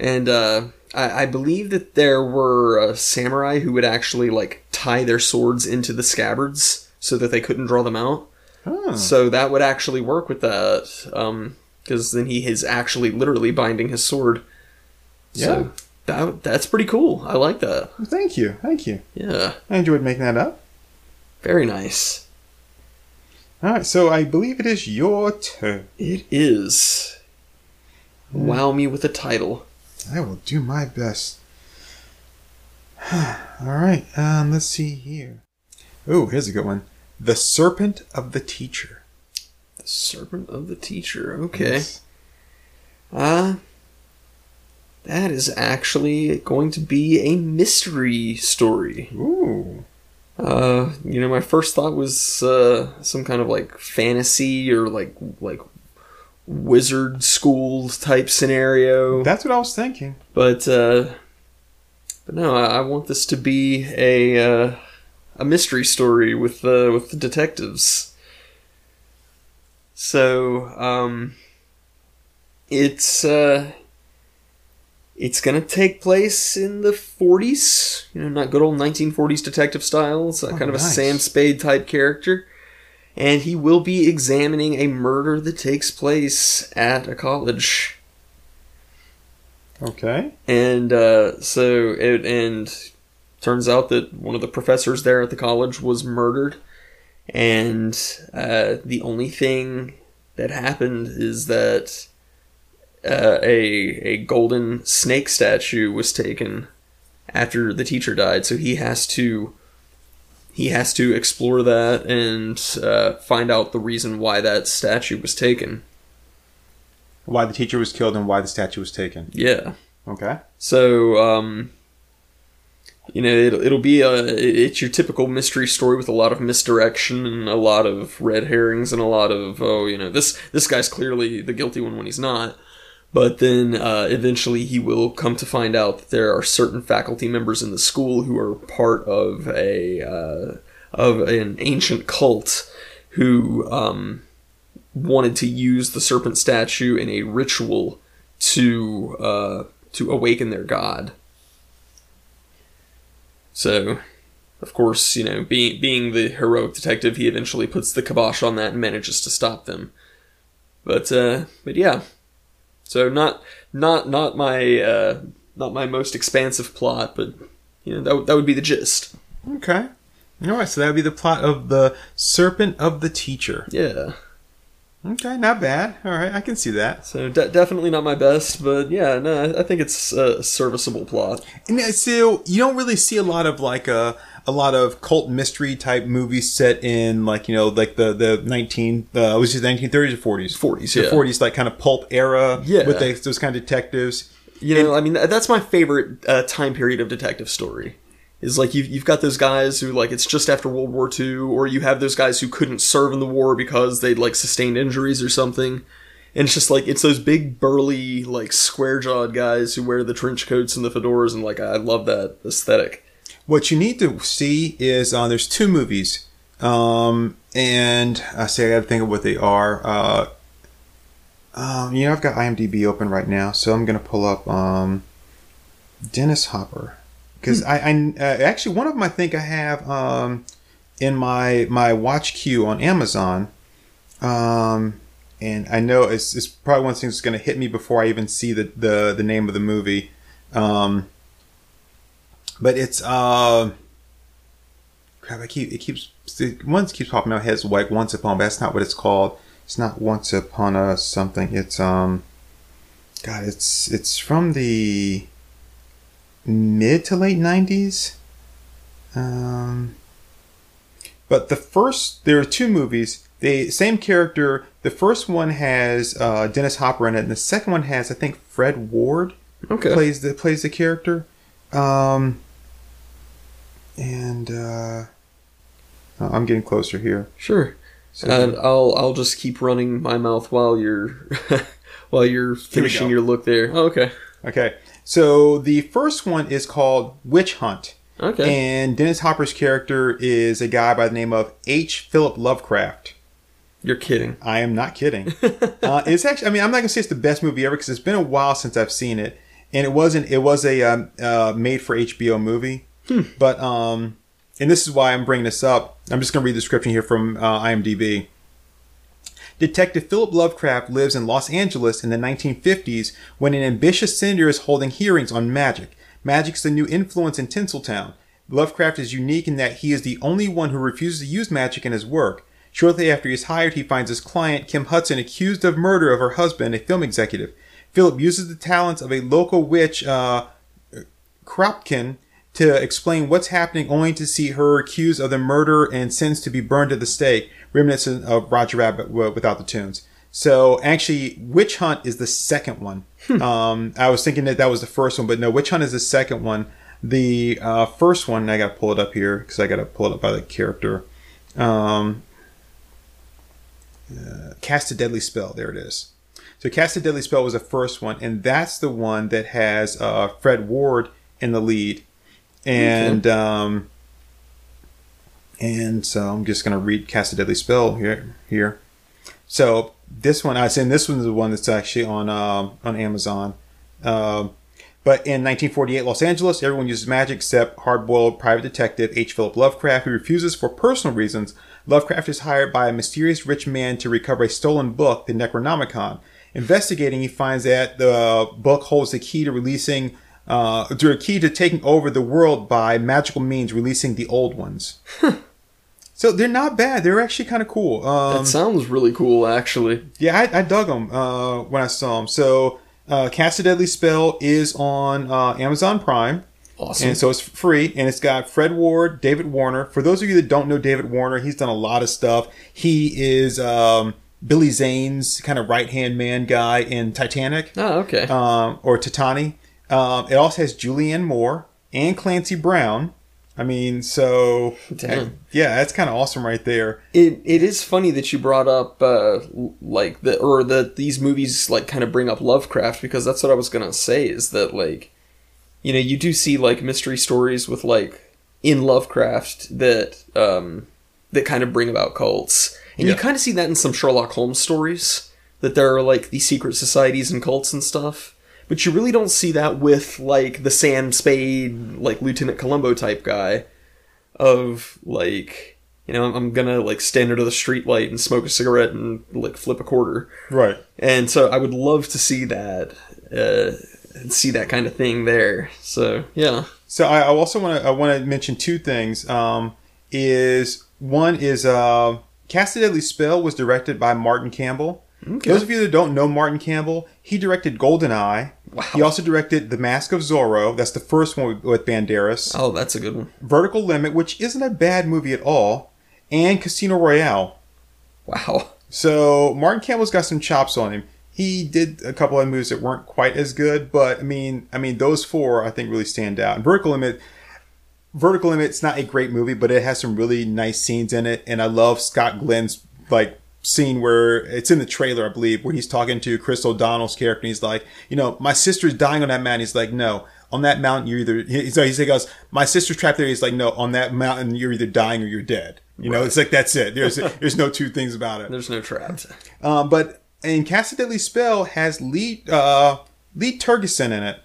And uh, I, I believe that there were uh, samurai who would actually like tie their swords into the scabbards so that they couldn't draw them out. Huh. So that would actually work with that, because then he is actually literally binding his sword. So that that's pretty cool. I like that. thank you thank you Yeah, i enjoyed making that up very nice. all right so i believe it is your turn It is. Wow me with a title. I will do my best <sighs> All right, um, let's see here. Oh, here's a good one. The Serpent of the Teacher. The Serpent of the Teacher. Okay. Uh, that is actually going to be a mystery story. Ooh. Uh, you know, my first thought was uh, some kind of like fantasy or like like wizard school type scenario. That's what I was thinking. But uh, but no, I, I want this to be a uh, a mystery story with uh, with the detectives. So um, it's uh, it's gonna take place in the 40s. You know, not good old 1940s detective style. It's Oh, kind of a. Sam Spade type character. And he will be examining a murder that takes place at a college. Okay. and uh, so it and turns out that one of the professors there at the college was murdered. And uh, the only thing that happened is that uh, a a golden snake statue was taken after the teacher died. So he has to he has to explore that and uh, find out the reason why that statue was taken Why the teacher was killed and why the statue was taken. yeah Okay. So, um, you know, it'll, it'll be a, it's your typical mystery story with a lot of misdirection and a lot of red herrings and a lot of, oh, you know, this, this guy's clearly the guilty one when he's not. But then, uh, eventually he will come to find out that there are certain faculty members in the school who are part of a, uh, of an ancient cult who, um, wanted to use the serpent statue in a ritual to, uh, to awaken their god. So, of course, you know, being being the heroic detective, he eventually puts the kibosh on that and manages to stop them. But uh, but yeah, so not not not my uh, not my most expansive plot, but you know that would- that would be the gist. Okay. All right, so that would be the plot of The Serpent of the Teacher. Yeah. Okay, not bad. All right, I can see that. So de- definitely not my best, but yeah, no, I- I think it's a serviceable plot. And uh, so you don't really see a lot of like a a lot of cult mystery type movies set in like you know like the the nineteen uh, was it nineteen thirties or forties 40s, the yeah. forties like kind of pulp era Yeah. with they, those kind of detectives. You know, I mean, that's my favorite uh, time period of detective story. Is like you've, you've got those guys who like it's just after World War II, or you have those guys who couldn't serve in the war because they'd like sustained injuries or something. And it's just like it's those big burly like square jawed guys who wear the trench coats and the fedoras, and like I love that aesthetic. What you need to see is uh, there's two movies, um, and I say I got to think of what they are. Uh, um, you know, I've got IMDb open right now, so I'm gonna pull up um, Dennis Hopper because I, I uh, actually one of them I think I have um, in my my watch queue on Amazon, um, and I know it's, it's probably one of the things that's gonna hit me before I even see the the, the name of the movie. Um, but it's uh crap. I keep it keeps once keeps popping out my head. It's like Once Upon, but that's not what it's called. It's not Once Upon a something. It's um, God, it's it's from the mid to late nineties. Um, but the first there are two movies. The same character. The first one has uh, Dennis Hopper in it, and the second one has I think Fred Ward Okay. plays the plays the character. Um, and uh, I'm getting closer here. Sure. So And I'll I'll just keep running my mouth while you're <laughs> while you're finishing your look there. Oh, okay. okay, so the first one is called Witch Hunt, Okay. and Dennis Hopper's character is a guy by the name of H. Philip Lovecraft. You're kidding. I am not kidding. <laughs> uh, it's actually, I mean, I'm not gonna say it's the best movie ever because it's been a while since I've seen it, and it wasn't. It was a um, uh, made for HBO movie, but um, and this is why I'm bringing this up. I'm just gonna read the description here from uh, IMDb. Detective Philip Lovecraft lives in Los Angeles in the 1950s when an ambitious senator is holding hearings on magic. Magic's the new influence in Tinseltown. Lovecraft is unique in that he is the only one who refuses to use magic in his work. Shortly after he is hired, he finds his client, Kim Hudson, accused of murder of her husband, a film executive. Philip uses the talents of a local witch, uh, Kropotkin, to explain what's happening, only to see her accused of the murder and sentenced to be burned at the stake, reminiscent of Roger Rabbit without the toons. So actually, Witch Hunt is the second one. um, I was thinking that that was the first one, but no, Witch Hunt is the second one. The uh, first one, I got to pull it up here because I got to pull it up by the character. Um, uh, Cast a Deadly Spell. There it is. So Cast a Deadly Spell was the first one, and that's the one that has uh, Fred Ward in the lead. And um, and so I'm just gonna read Cast a Deadly Spell here. Here. So this one, I saying this one is the one that's actually on um, on Amazon. Um, but in 1948 Los Angeles, everyone uses magic except hard-boiled private detective H. Philip Lovecraft, who refuses for personal reasons. Lovecraft is hired by a mysterious rich man to recover a stolen book, the Necronomicon. Investigating, he finds that the book holds the key to releasing, uh, to a key to taking over the world by magical means, releasing the old ones. so they're not bad. They're actually kind of cool. Um, That sounds really cool, actually. yeah, I, I dug them uh, when I saw them. So, uh, Cast a Deadly Spell is on uh, Amazon Prime. Awesome. And so it's free, and it's got Fred Ward, David Warner. For those of you that don't know David Warner, he's done a lot of stuff. He is um, Billy Zane's kind of right hand man guy in Titanic, oh, okay. um, or Titani. Um, it also has Julianne Moore and Clancy Brown. I mean, so yeah, that's kind of awesome right there. It it is funny that you brought up uh, like the or that these movies like kind of bring up Lovecraft because that's what I was gonna say is that like you know you do see like mystery stories with like in Lovecraft that um that kind of bring about cults and you kind of see that in some Sherlock Holmes stories that there are like these secret societies and cults and stuff. But you really don't see that with like the Sam Spade, like Lieutenant Columbo type guy of like you know I'm gonna like stand under the streetlight and smoke a cigarette and like flip a quarter, Right. and so I would love to see that, uh, and see that kind of thing there. So yeah, So I, I also want to I want to mention two things. Um, is one is uh, Cast a Deadly Spell was directed by Martin Campbell. Okay. Those of you that don't know Martin Campbell, he directed Goldeneye. Wow. He also directed The Mask of Zorro. That's the first one with, Banderas. oh that's a good one. Vertical Limit, which isn't a bad movie at all, and Casino Royale. Wow. So Martin Campbell's got some chops on him. He did a couple of movies that weren't quite as good, but I mean, I mean those four I think really stand out. And Vertical Limit, Vertical Limit's not a great movie, but it has some really nice scenes in it, and I love Scott Glenn's like scene where it's in the trailer, I believe, where he's talking to Chris O'Donnell's character, and he's like, you know, my sister's dying on that mountain. He's like, no. On that mountain, you're either. He, so he goes, "My sister's trapped there." He's like, "No, on that mountain, you're either dying or you're dead." You know, it's like that's it. There's <laughs> there's no two things about it. There's no trapped. Um, but and Cast a Deadly Spell has Lee uh, Lee Tergesen in it,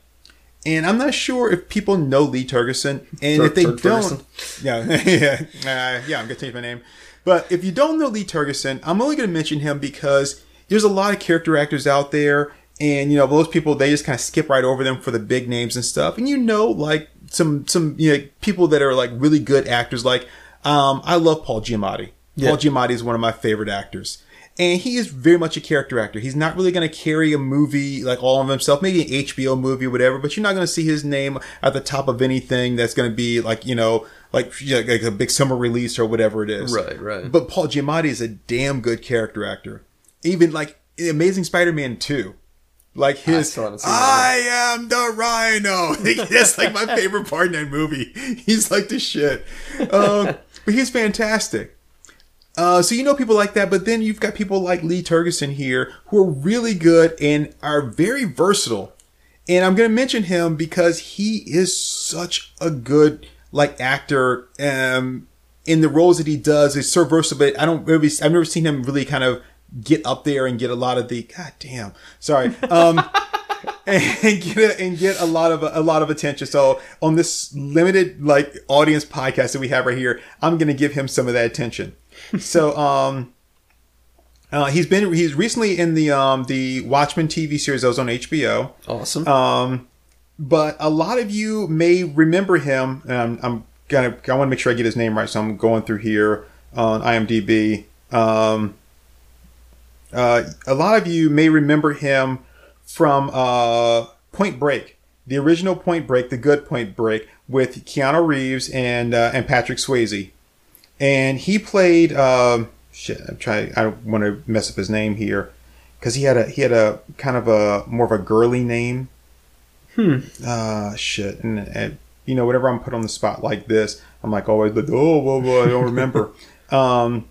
and I'm not sure if people know Lee Tergesen, and Tur- if they Turg don't, yeah, <laughs> yeah, uh, yeah, I'm gonna change my name. But if you don't know Lee Tergesen, I'm only gonna mention him because there's a lot of character actors out there, and you know those people they just kind of skip right over them for the big names and stuff, and you know like some some you know people that are like really good actors like um, I love Paul Giamatti. Yeah. Paul Giamatti is one of my favorite actors. And he is very much a character actor. He's not really going to carry a movie like all of himself, maybe an HBO movie or whatever, but you're not going to see his name at the top of anything that's going to be like, you know, like, you know, like a big summer release or whatever it is. Right, right. But Paul Giamatti is a damn good character actor. Even like Amazing Spider-Man 2. Like his, still haven't seen that I am the Rhino. <laughs> That's like my favorite part in that movie. <laughs> He's like the shit. Um, <laughs> but he's fantastic. Uh, so you know people like that, but then you've got people like Lee Tergesen here who are really good and are very versatile. And I'm going to mention him because he is such a good like actor. Um, in the roles that he does, is so versatile. But I don't really, I've never seen him really kind of get up there and get a lot of the. God damn, sorry. Um, <laughs> and get a, and get a lot of a lot of attention. So on this limited like audience podcast that we have right here, I'm to give him some of that attention. so <laughs> um, uh, he's been he's recently in the um the Watchmen TV series that was on HBO. Awesome. Um, but a lot of you may remember him. And I'm, I'm gonna I want to make sure I get his name right, so I'm going through here on IMDb. Um, uh, a lot of you may remember him from uh, Point Break. the original Point Break, the good Point Break, with Keanu Reeves and uh, and Patrick Swayze, and he played. Um, shit, I'm trying. I don't want to mess up his name here because he had a he had a kind of a more of a girly name. Hmm. Uh shit, and, and you know whenever I'm put on the spot like this, I'm like always like oh well, well I don't remember. <laughs> um.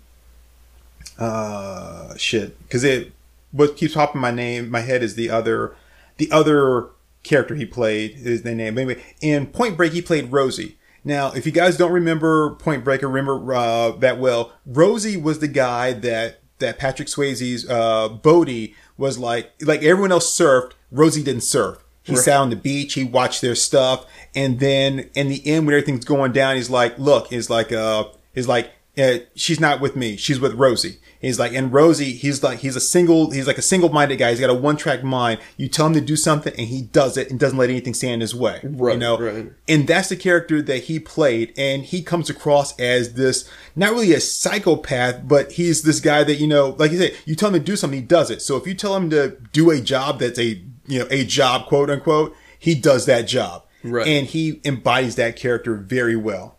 Uh shit, because it what keeps popping my name my head is the other the other character he played is the name. Anyway, in Point Break he played Rosie. Now, if you guys don't remember Point Break or remember uh, that well, Rosie was the guy that that Patrick Swayze's uh, Bodhi was like like everyone else surfed, Rosie didn't surf. He sat on the beach, he watched their stuff, and then in the end when everything's going down, he's like, look, he's like uh he's like uh, she's not with me, she's with Rosie. He's like, and Rosie, he's like, he's a single, he's like a single-minded guy. He's got a one-track mind. You tell him to do something, and he does it, and doesn't let anything stand in his way. Right, You know, right. and that's the character that he played and he comes across as this not really a psychopath but he's this guy that you know like you said you tell him to do something he does it so if you tell him to do a job that's a you know a job quote unquote he does that job Right. and he embodies that character very well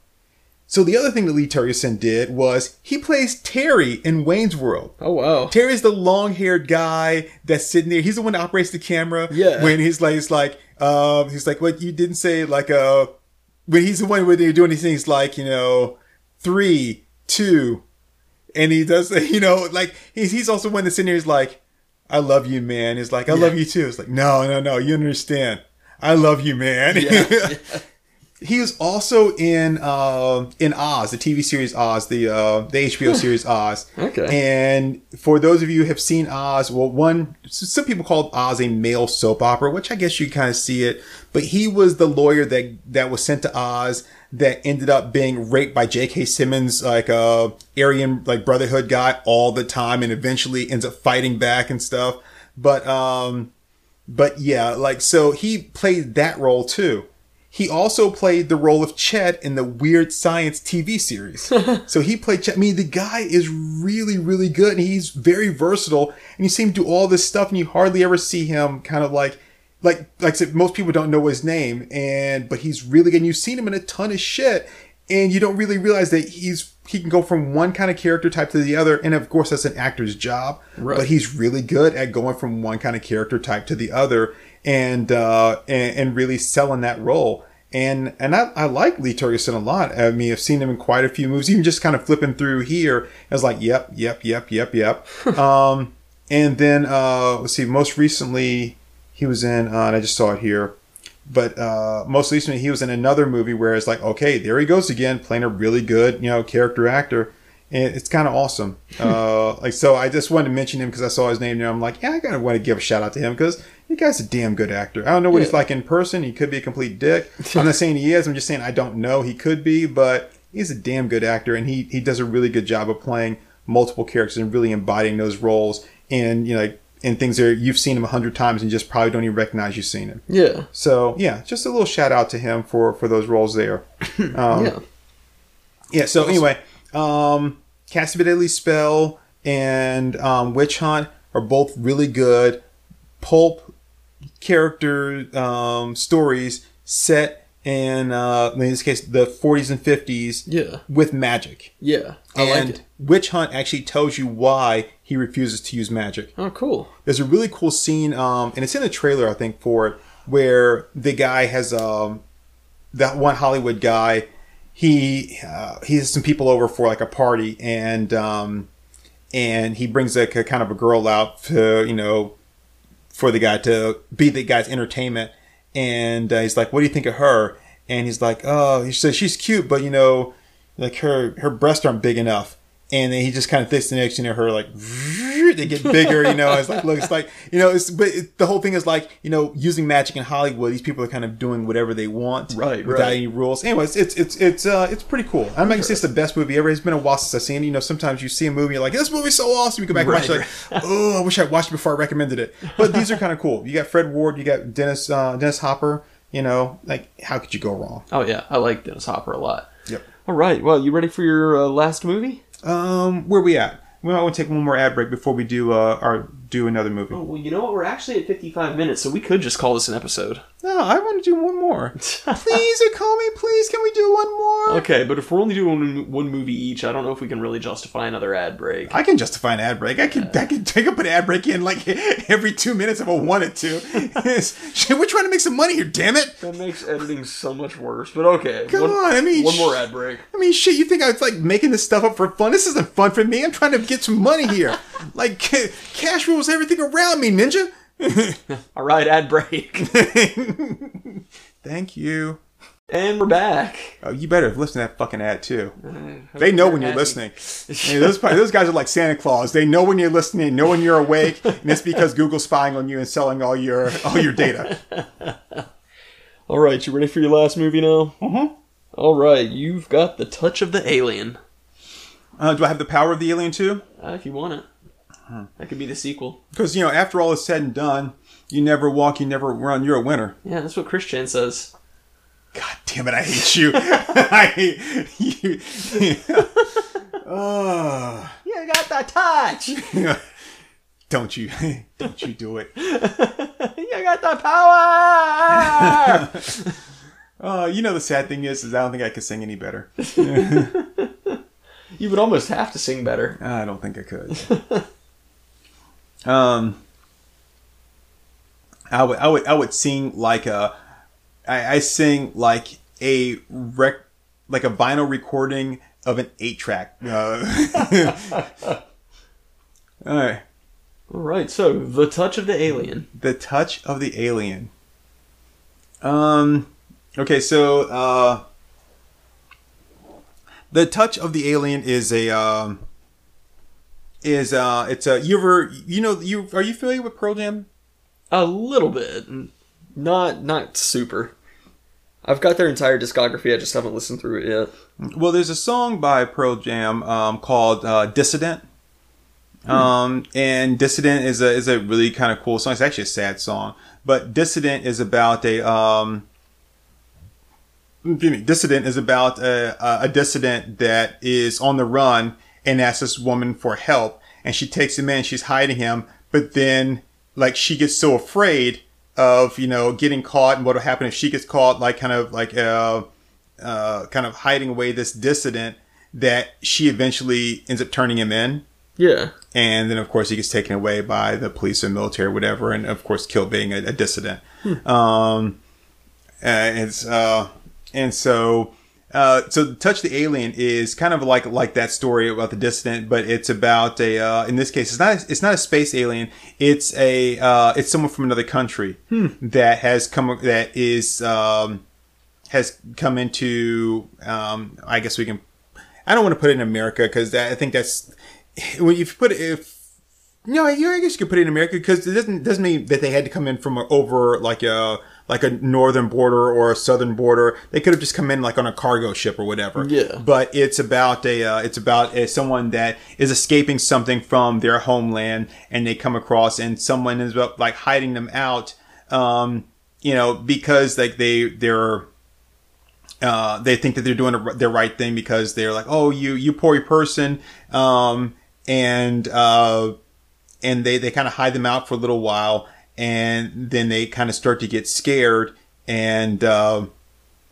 so the other thing that lee Tergesen did was he plays terry in wayne's world Oh wow. Terry's the long-haired guy that's sitting there. He's the one that operates the camera. Yeah. When he's like, he's like, um, he's like, what you didn't say, like, uh, when he's the one where they're doing these things, like, you know, three, two, and he does, <laughs> you know, like he's he's also one that's sitting there. He's like, I love you, man. He's like, I love you too. It's like, no, no, no, you understand. I love you, man. <laughs> he was also in uh, in Oz, the TV series Oz, the uh, the HBO series Oz. Okay. And for those of you who have seen Oz, well, one some people called Oz a male soap opera, which I guess you kind of see it. But he was the lawyer that that was sent to Oz that ended up being raped by J.K. Simmons, like a Aryan like Brotherhood guy, all the time, and eventually ends up fighting back and stuff. But um, but yeah, like so he played that role too. He also played the role of Chet in the Weird Science TV series. <laughs> so he played Chet. I mean, the guy is really, really good and he's very versatile and you see him do all this stuff and you hardly ever see him kind of like, like, like I said, most people don't know his name and, but he's really good. And you've seen him in a ton of shit and you don't really realize that he's, he can go from one kind of character type to the other. And of course, that's an actor's job, Right. but he's really good at going from one kind of character type to the other and uh and, and really selling that role and and I, I like Lee Tergesen a lot. I mean, I've seen him in quite a few movies. Even just kind of flipping through here, I was like, yep, yep, yep, yep, yep. <laughs> um, and then uh, let's see. Most recently, he was in. Uh, and I just saw it here, but uh, most recently he was in another movie where it's like, okay, there he goes again, playing a really good, you know, character actor. And it's kind of awesome. <laughs> Uh, like, so I just wanted to mention him because I saw his name there. I'm like, yeah, I gotta want to give a shout out to him because the guy's a damn good actor. I don't know what he's like in person. He could be a complete dick. I'm not saying he is. I'm just saying I don't know. He could be, but he's a damn good actor, and he he does a really good job of playing multiple characters and really embodying those roles. And you know, like, in things that you've seen him a hundred times and just probably don't even recognize you've seen him. Yeah. So yeah, just a little shout out to him for for those roles there. <coughs> Um, yeah. yeah. So anyway, um, Cast a Deadly Spell and um, Witch Hunt are both really good pulp character um, stories set in uh, in this case the 40s and 50s Yeah. with magic. Yeah. I and like it. Witch Hunt actually tells you why he refuses to use magic. Oh, cool. there's a really cool scene um and it's in the trailer i think for it where the guy has um that one hollywood guy he uh, he has some people over for like a party and um and he brings like a kind of a girl out to you know for the guy to be the guy's entertainment and uh, he's like what do you think of her? And he's like oh he says she's cute but you know like her her breasts aren't big enough and then he just kind of thinks the next to her like <laughs> they get bigger you know it's like looks like you know it's but it, the whole thing is like you know using magic in hollywood these people are kind of doing whatever they want Right, without right. any rules anyways it's it's it's uh it's pretty cool i'm not gonna say it's the best movie ever it's been a while since i've seen it you know sometimes you see a movie you're like this movie's so awesome you go back and watch it like oh i wish i watched it before i recommended it but these are kind of cool you got fred ward you got dennis uh dennis hopper you know like how could you go wrong Oh yeah, I like Dennis Hopper a lot. Yep. All right. Well, you ready for your uh, last movie? Um where we at we might want to take one more ad break before we do uh our do another movie Oh, well, you know what? We're actually at 55 minutes, so we could just call this an episode. No, I want to do one more. <laughs> please, call me. Please, can we do one more? Okay, but if we're only doing one movie each, I don't know if we can really justify another ad break. I can justify an ad break. I can I can take up an ad break in like every two minutes if I wanted to. Shit, We're trying to make some money here, damn it! That makes editing so much worse. But okay, Come one, on, I mean, one more ad break. I mean, shit. You think I was like making this stuff up for fun? This isn't fun for me. I'm trying to get some money here. <laughs> like cash rules everything around me, Ninja. <laughs> All right, ad break, <laughs> Thank you. and we're back. Oh, you better listen to that fucking ad too. They know when you're happy. listening. Those those guys are like Santa Claus. They know when you're listening, know when you're awake, and it's because Google's spying on you and selling all your all your data. <laughs> All right, you ready for your last movie now? Mm-hmm. All right, you've got the touch of the alien. Uh, do I have the power of the alien too? Uh, if you want it, that could be the sequel. Because you know, after all is said and done, you never walk, you never run. You're a winner. Yeah, that's what Christian says. God damn it! I hate you. <laughs> I hate you. oh, <laughs> You got the touch. <laughs> don't you? Don't you do it? you got the power. Uh, you know the sad thing is, is I don't think I could sing any better. you would almost have to sing better. I don't think I could. Um, I would, I would, I would sing like a, I, I sing like a rec, like a vinyl recording of an eight track. Uh, <laughs> all right, All right, so the touch of the alien. the touch of the alien. Um, okay, so uh, the touch of the alien is a um, is uh, it's a you ever you know you are you familiar with Pearl Jam? A little bit, not not super. I've got their entire discography. I just haven't listened through it yet. Well, there's a song by Pearl Jam um, called uh, "Dissident," um, and "Dissident" is a is a really kind of cool song. It's actually a sad song, but "Dissident" is about a um, excuse me, "Dissident" is about a, a dissident that is on the run and asks this woman for help, and she takes him in. She's hiding him, but then like she gets so afraid of you know getting caught and what will happen if she gets caught, like kind of like uh uh, kind of hiding away this dissident that she eventually ends up turning him in. Yeah, And then, of course, he gets taken away by the police and military, or whatever, and of course, killed being a, a dissident. Um, uh, it's uh, and so uh, so touch the alien is kind of like like that story about the dissident, but it's about a uh, in this case it's not it's not a space alien. It's a uh, it's someone from another country that has come that is um, has come into um, I guess we can I don't want to put it in America because I think that's when you put it if no, you I guess you could put it in America because it doesn't doesn't mean that they had to come in from over like a like a northern border or a southern border. They could have just come in like on a cargo ship or whatever. Yeah. But it's about a uh, it's about uh someone that is escaping something from their homeland and they come across and someone is about like hiding them out. Um, you know because like they they're uh, they think that they're doing the right thing because they're like, oh, you you poor person, um, and uh, and they they kind of hide them out for a little while, and then they kind of start to get scared, and uh,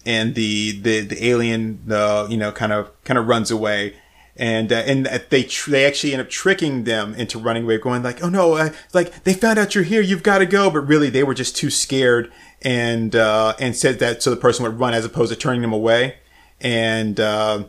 and the the the alien, uh, you know, kind of kind of runs away. And uh, and they tr- they actually end up tricking them into running away, going like, "Oh no, uh, like they found out you're here, you've got to go." But really, they were just too scared, and uh, and said that so the person would run as opposed to turning them away. And uh,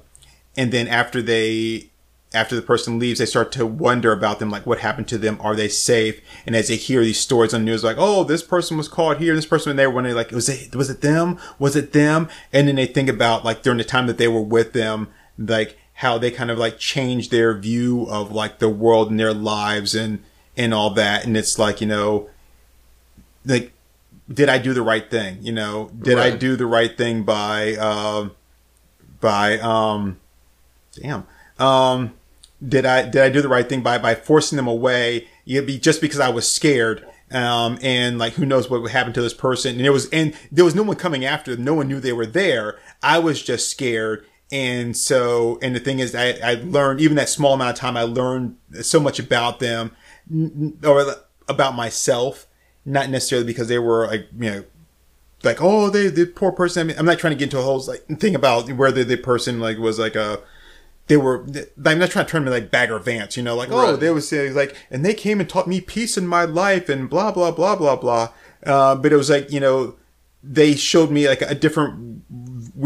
and then after they after the person leaves, they start to wonder about them, like what happened to them, are they safe? And as they hear these stories on the news, like, oh, this person was caught here, this person, and they were wondering, like, was it was it them? Was it them? And then they think about like during the time that they were with them, like how they kind of like changed their view of like the world and their lives and and all that. And it's like you know, like, did I do the right thing? You know, did I do the right thing by um by um damn um did I did I do the right thing by by forcing them away? It'd be just because I was scared. Um, and like, who knows what would happen to this person? And it was, and there was no one coming after them. No one knew they were there. I was just scared. And so, and the thing is, I, I learned, even that small amount of time, I learned so much about them or about myself, not necessarily because they were like, you know, like oh they the poor person. I mean, I'm not trying to get into a whole like thing about whether the person like was like a they were I'm not trying to turn them like Bagger Vance, you know, like oh they was like and they came and taught me peace in my life and blah blah blah blah blah. Uh, but it was like you know they showed me like a different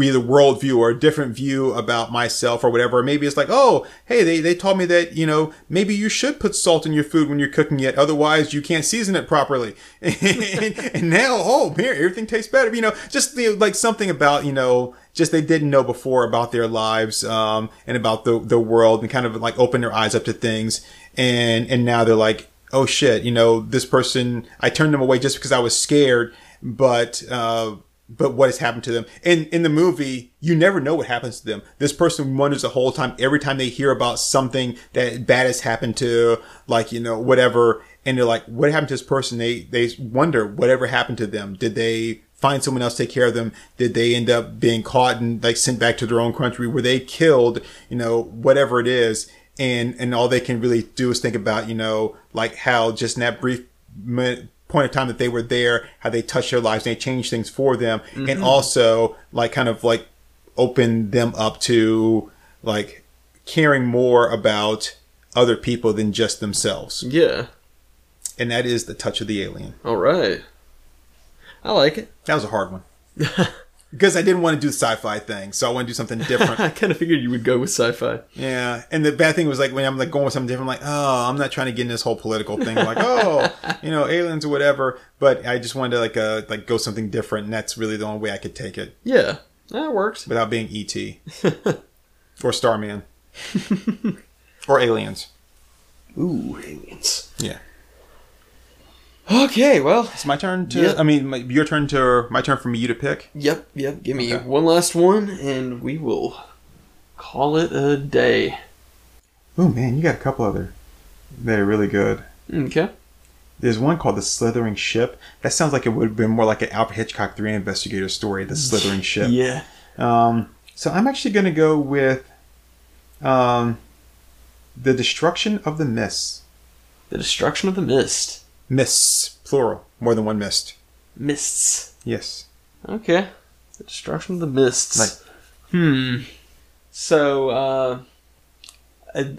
either worldview or a different view about myself or whatever. Maybe it's like, oh, hey, they, they taught me that, you know, maybe you should put salt in your food when you're cooking it. Otherwise you can't season it properly. <laughs> and, and now, oh, here, everything tastes better. You know, just the, like something about, you know, just they didn't know before about their lives, um, and about the, the world and kind of like open their eyes up to things. And, and now they're like, oh shit, you know, this person, I turned them away just because I was scared, but, uh, but what has happened to them. In in the movie, you never know what happens to them. This person wonders the whole time. Every time they hear about something that bad has happened to, like you know, whatever, and they're like, "What happened to this person?" They they wonder whatever happened to them. Did they find someone else take care of them? Did they end up being caught and like sent back to their own country? Were they killed? You know, whatever it is, and and all they can really do is think about, you know, like how just in that brief minute point of time that they were there, how they touched their lives and they changed things for them, and mm-hmm. also like kind of like open them up to like caring more about other people than just themselves. Yeah. And that is the touch of the alien. All right. I like it. That was a hard one. <laughs> because I didn't want to do the sci-fi thing, so I want to do something different. <laughs> I kind of figured you would go with sci-fi. Yeah, and the bad thing was like when I'm like going with something different, I'm like, oh, I'm not trying to get in this whole political thing, like, oh, <laughs> you know, aliens or whatever. But I just wanted to like uh like go something different, and that's really the only way I could take it Yeah, that works. without being ET <laughs> or Starman or aliens. Ooh, aliens. Yeah, Okay, well, it's my turn to. Yeah. I mean, my, your turn to. My turn for me to pick. yep, yep. Give me Okay. one last one, and we will call it a day. Oh man, you got a couple other. They're really good. Okay. There's one called The Slithering Ship. That sounds like it would have been more like an Alfred Hitchcock 3 investigator story, The Slithering <laughs> Ship. Yeah. Um, so I'm actually going to go with um, The Destruction of the mist. The destruction of the mist. Mists, plural. More than one mist. Mists. Yes. Okay. The destruction of the mists. Like- hmm. So, uh,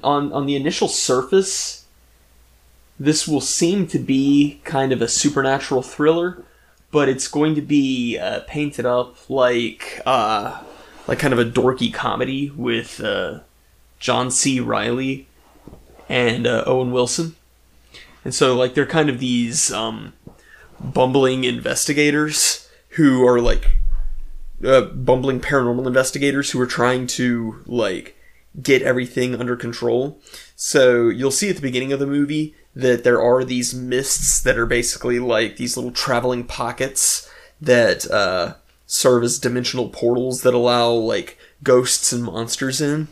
on on the initial surface, this will seem to be kind of a supernatural thriller, but it's going to be uh, painted up like uh, like kind of a dorky comedy with uh, John C. Reilly and uh, Owen Wilson. And so, like, they're kind of these um, bumbling investigators who are like uh, bumbling paranormal investigators who are trying to like get everything under control. So you'll see at the beginning of the movie that there are these mists that are basically like these little traveling pockets that uh, serve as dimensional portals that allow like ghosts and monsters in.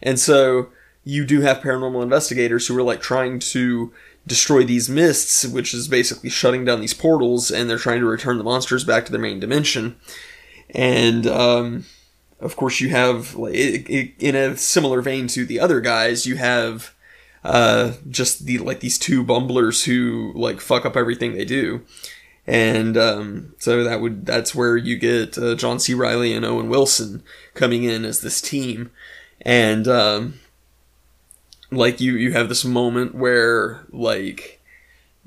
And so you do have paranormal investigators who are like trying to destroy these mists, which is basically shutting down these portals, and they're trying to return the monsters back to their main dimension. And um, of course, you have like, it, it, in a similar vein to the other guys, you have uh, just the like these two bumblers who like fuck up everything they do. And um, so that would that's where you get uh, John C. Reilly and Owen Wilson coming in as this team, and um, like you you have this moment where like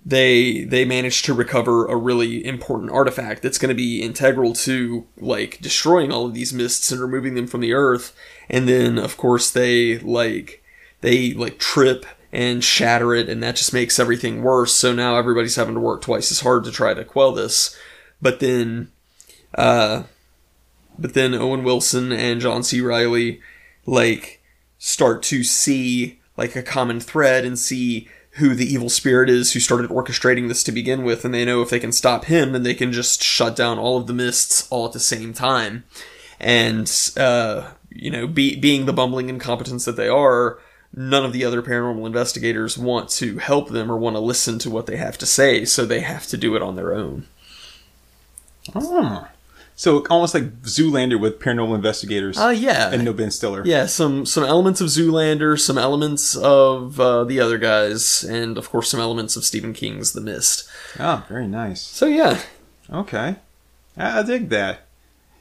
they they manage to recover a really important artifact that's going to be integral to like destroying all of these mists and removing them from the earth. And then of course they like they like trip and shatter it and that just makes everything worse. So now everybody's having to work twice as hard to try to quell this. But then uh but then Owen Wilson and John C. Reilly like start to see like a common thread and see who the evil spirit is who started orchestrating this to begin with and they know if they can stop him then they can just shut down all of the mists all at the same time and uh you know be, being the bumbling incompetence that they are none of the other paranormal investigators want to help them or want to listen to what they have to say so they have to do it on their own Oh. So almost like Zoolander with paranormal investigators uh yeah and no Ben Stiller. Yeah, some some elements of Zoolander, some elements of uh, the other guys, and of course some elements of Stephen King's The Mist. Oh, very nice. So yeah, Okay, I, I dig that.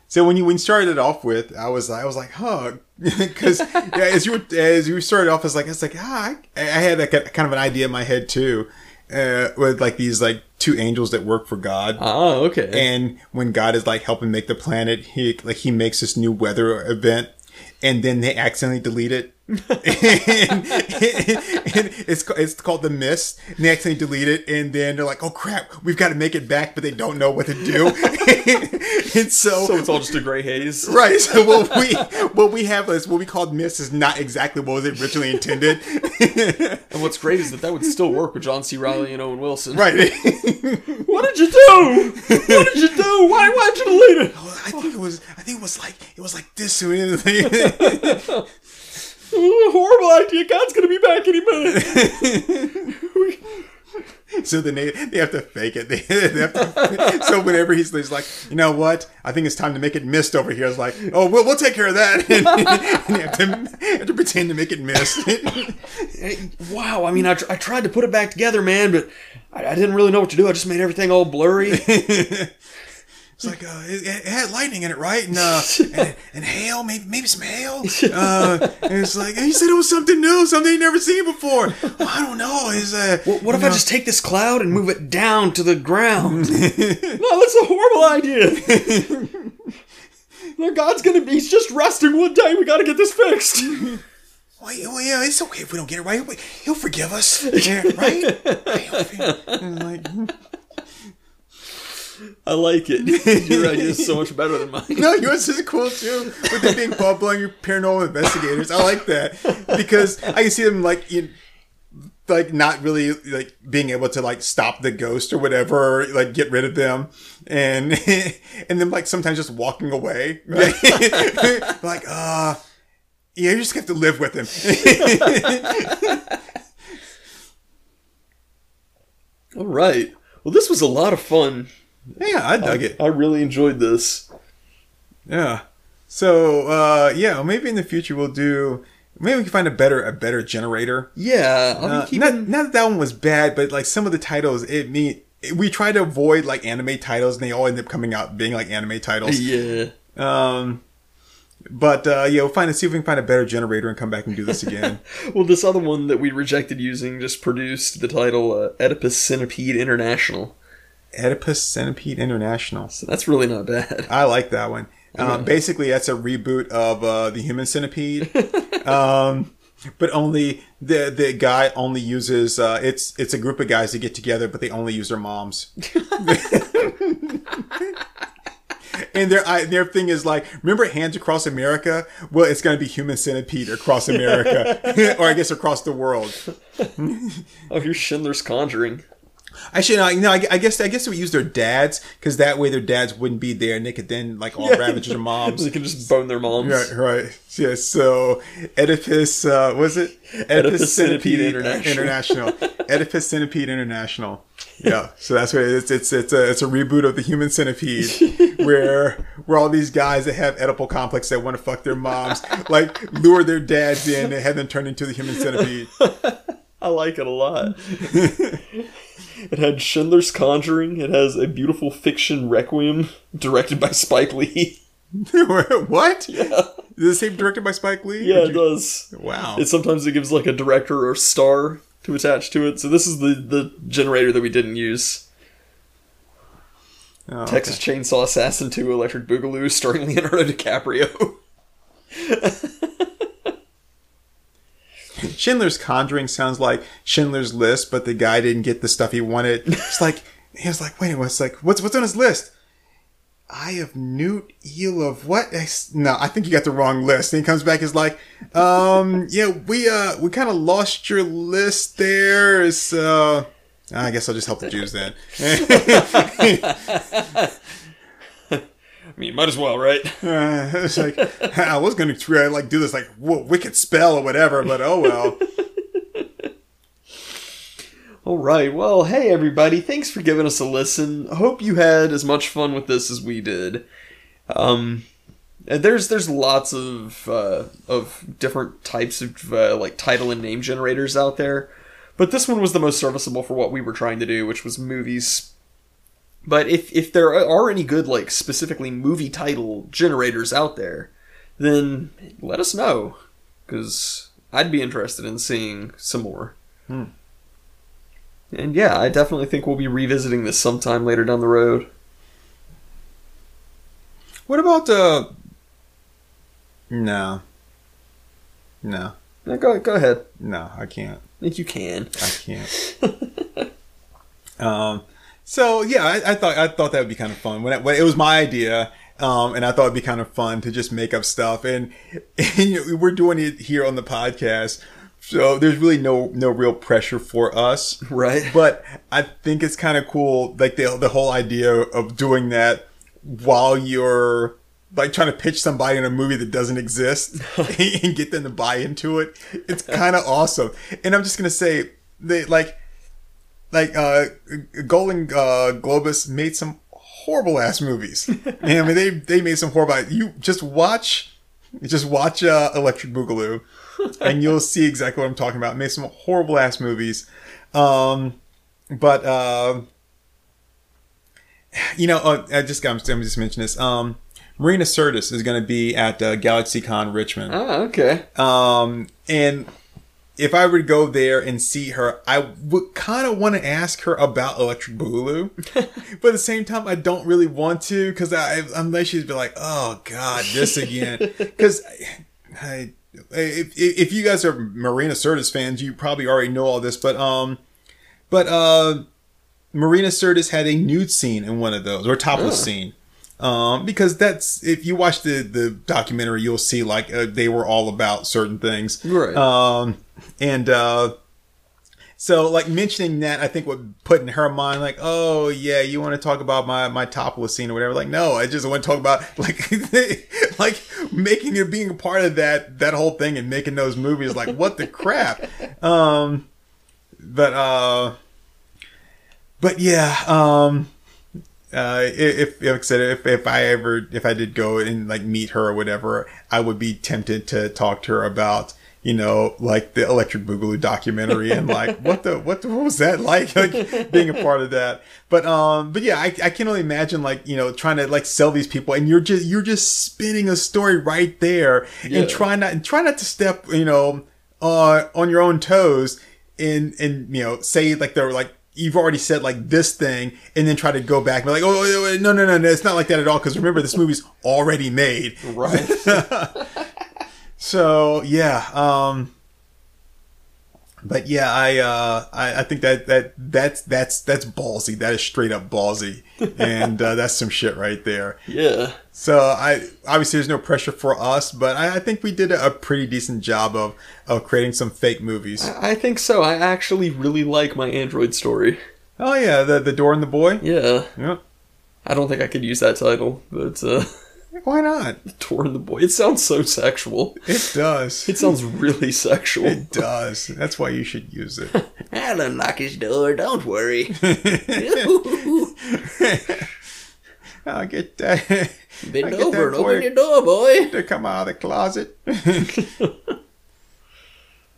So when you when you started it off with, I was I was like, huh, <laughs> because <laughs> yeah, as you were, as you started off, I was like, I was like, ah, I, I had a, kind of an idea in my head too, uh, with like these like two angels that work for God. Oh, okay. And when God is like helping make the planet, he like he makes this new weather event, and then they accidentally delete it. And, <laughs> and it's it's called the mist. And they accidentally delete it, and then they're like, "Oh crap, we've got to make it back," but they don't know what to do. <laughs> and so, so it's all just a gray haze. right. So what we what we have is what we called mist is not exactly what was originally intended. <laughs> And what's great is that that would still work with John C. Reilly and Owen Wilson. right. What did you do? What did you do? Why why'd you delete it? I think it was. I think it was like it was like this. soon. Horrible idea. God's gonna be back any minute. <laughs> So then they, they have to fake it. They, <laughs> they have to, <laughs> so whenever he's, he's like, you know what? I think it's time to make it mist over here. It's like, oh, we'll, we'll take care of that. And, you have to, have to pretend to make it mist. Wow. I mean, I, tr- I tried to put it back together, man, but I, I didn't really know what to do. I just made everything all blurry. It's like uh, it, it had lightning in it, right? And uh, <laughs> and, and hail, maybe maybe some hail. Uh, and it's like he said it was something new, something you never seen before. Well, I don't know. Is uh, What, what if you I just take this cloud and move it down to the ground? <laughs> no, that's a horrible idea. <laughs> no, God's gonna be. He's just resting one day. We gotta get this fixed. Well, yeah, it's okay if we don't get it right. He'll, forgive us, right? Like, I like it. <laughs> Your idea is so much better than mine. no, yours is cool too. With them being bubbling, your paranormal investigators. I like that because I can see them like in, like not really like being able to like stop the ghost or whatever, or, like get rid of them, and <laughs> and then like sometimes just walking away, right? <laughs> like uh. Yeah, you just have to live with him. All right. Well, this was a lot of fun. Yeah, I dug it. I really enjoyed this. Yeah. So uh yeah, maybe in the future we'll do maybe we can find a better a better generator. Yeah, I'll Uh, be not, keeping. not that that one was bad, but like some of the titles, it mean we try to avoid like anime titles, and they all end up coming out being like anime titles. yeah. Um, but uh, yeah, we'll find see if we can find a better generator and come back and do this again. <laughs> Well, this other one that we rejected using just produced the title uh, Oedipus Centipede International. Oedipus Centipede International. So that's really not bad. I like that one. Um, basically, that's a reboot of uh, the Human Centipede, <laughs> um, but only the the guy only uses uh, it's it's a group of guys that get together, but they only use their moms. <laughs> and their I, their thing is like, remember Hands Across America? Well, it's going to be Human Centipede across America, <laughs> or I guess across the world. Oh, here's Schindler's Conjuring. Actually, no, you know, I, I guess I guess they would use their dads because that way their dads wouldn't be there, and they could then like all ravage their moms. <laughs> They can just bone their moms. Right, right. Yeah, so Oedipus, uh, was it? Oedipus Centipede International. International. <laughs> Oedipus Centipede International. <laughs> Yeah, so that's what it is. It's it's a it's a reboot of the Human Centipede, where where all these guys that have Oedipal complex that want to fuck their moms, like lure their dads in and have them turn into the Human Centipede. I like it a lot. It had Schindler's Conjuring. It has a beautiful fiction requiem directed by Spike Lee. <laughs> what? Yeah. Is the same directed by Spike Lee? Yeah, Or it does. Wow. It sometimes it gives like a director or star to attach to it. So this is the the generator that we didn't use. Oh, okay. Texas Chainsaw Assassin 2 Electric Boogaloo starring Leonardo <laughs> DiCaprio. <laughs> Schindler's Conjuring sounds like Schindler's List, but the guy didn't get the stuff he wanted. It's like he was like, wait it's like what's what's on his list? Eye of Newt, Eel of what? No, I think you got the wrong list. And he comes back, is like, um, yeah, we uh we kind of lost your list there. So I guess I'll just help the Jews then. <laughs> <laughs> I mean, might as well, right? <laughs> Uh, it's like I was gonna try like do this like w- wicked spell or whatever, but oh well. <laughs> All right. Well, hey everybody, thanks for giving us a listen. Hope you had as much fun with this as we did. Um, and there's there's lots of uh, of different types of uh, like title and name generators out there, but this one was the most serviceable for what we were trying to do, which was movies. But if if there are any good like specifically movie title generators out there, then let us know because I'd be interested in seeing some more. Hmm. And yeah, I definitely think we'll be revisiting this sometime later down the road. What about uh? No. No, Yeah, go go ahead. no, I can't. I think you can. I can't. <laughs> um, so yeah, I, I thought I thought that would be kind of fun. When it, when it was my idea, um, and I thought it'd be kind of fun to just make up stuff, and, <laughs> and we're doing it here on the podcast, so there's really no no real pressure for us. Right. But I think it's kind of cool, like the the whole idea of doing that while you're like trying to pitch somebody in a movie that doesn't exist <laughs> and get them to buy into it. It's kind of awesome. And I'm just gonna say they like like uh Golan uh, Globus made some horrible ass movies. <laughs> I mean they they made some horrible. You just watch just watch uh, Electric Boogaloo <laughs> and you'll see exactly what I'm talking about. Made some horrible ass movies. Um but uh you know, uh, I just got I'm just mention this. Um, Marina Sirtis is going to be at uh, GalaxyCon Richmond. Ah, okay. Um, and if I were to go there and see her, I would kind of want to ask her about Electric Boogaloo, <laughs> but at the same time, I don't really want to because I unless she's be like, "Oh God, this again," <laughs> because I, if, if you guys are Marina Sirtis fans, you probably already know all this, but um, but uh, Marina Sirtis had a nude scene in one of those or topless Oh. scene. Um, because that's if you watch the the documentary, you'll see like uh, they were all about certain things, Right. Um, and uh, so like mentioning that, I think would put in her mind like, oh yeah, you want to talk about my my topless scene or whatever? Like, no, I just want to talk about like <laughs> like making it being a part of that that whole thing and making those movies. Like, what the crap? <laughs> Um, but uh, but yeah, um uh, if, if like I said, if, if I ever, if I did go and like meet her or whatever, I would be tempted to talk to her about, you know, like the Electric Boogaloo documentary and like what the what, the, what was that like, <laughs> like being a part of that. But um, but yeah, I, I can only imagine like you know trying to like sell these people and you're just you're just spinning a story right there Yeah. and try not and try not to step you know uh on your own toes and and you know say like they're like you've already said like this thing and then try to go back and be like oh no no no no it's not like that at all because remember this movie's already made Right. <laughs> <laughs> so yeah um but yeah i uh I, I think that that that's that's that's ballsy that is straight up ballsy <laughs> and uh, that's some shit right there yeah. so I obviously there's no pressure for us, but I, I think we did a, a pretty decent job of of creating some fake movies. I think so. I actually really like my Android story. Oh yeah, the the door and the boy. Yeah. Yeah. I don't think I could use that title, but uh, <laughs> Why not? Tor and the Boy. It sounds so sexual. It does. It sounds really <laughs> sexual. It does. That's why you should use it. <laughs> I'll unlock his door, don't worry. <laughs> I'll get that Bend I get over and open your door, boy. to come out of the closet.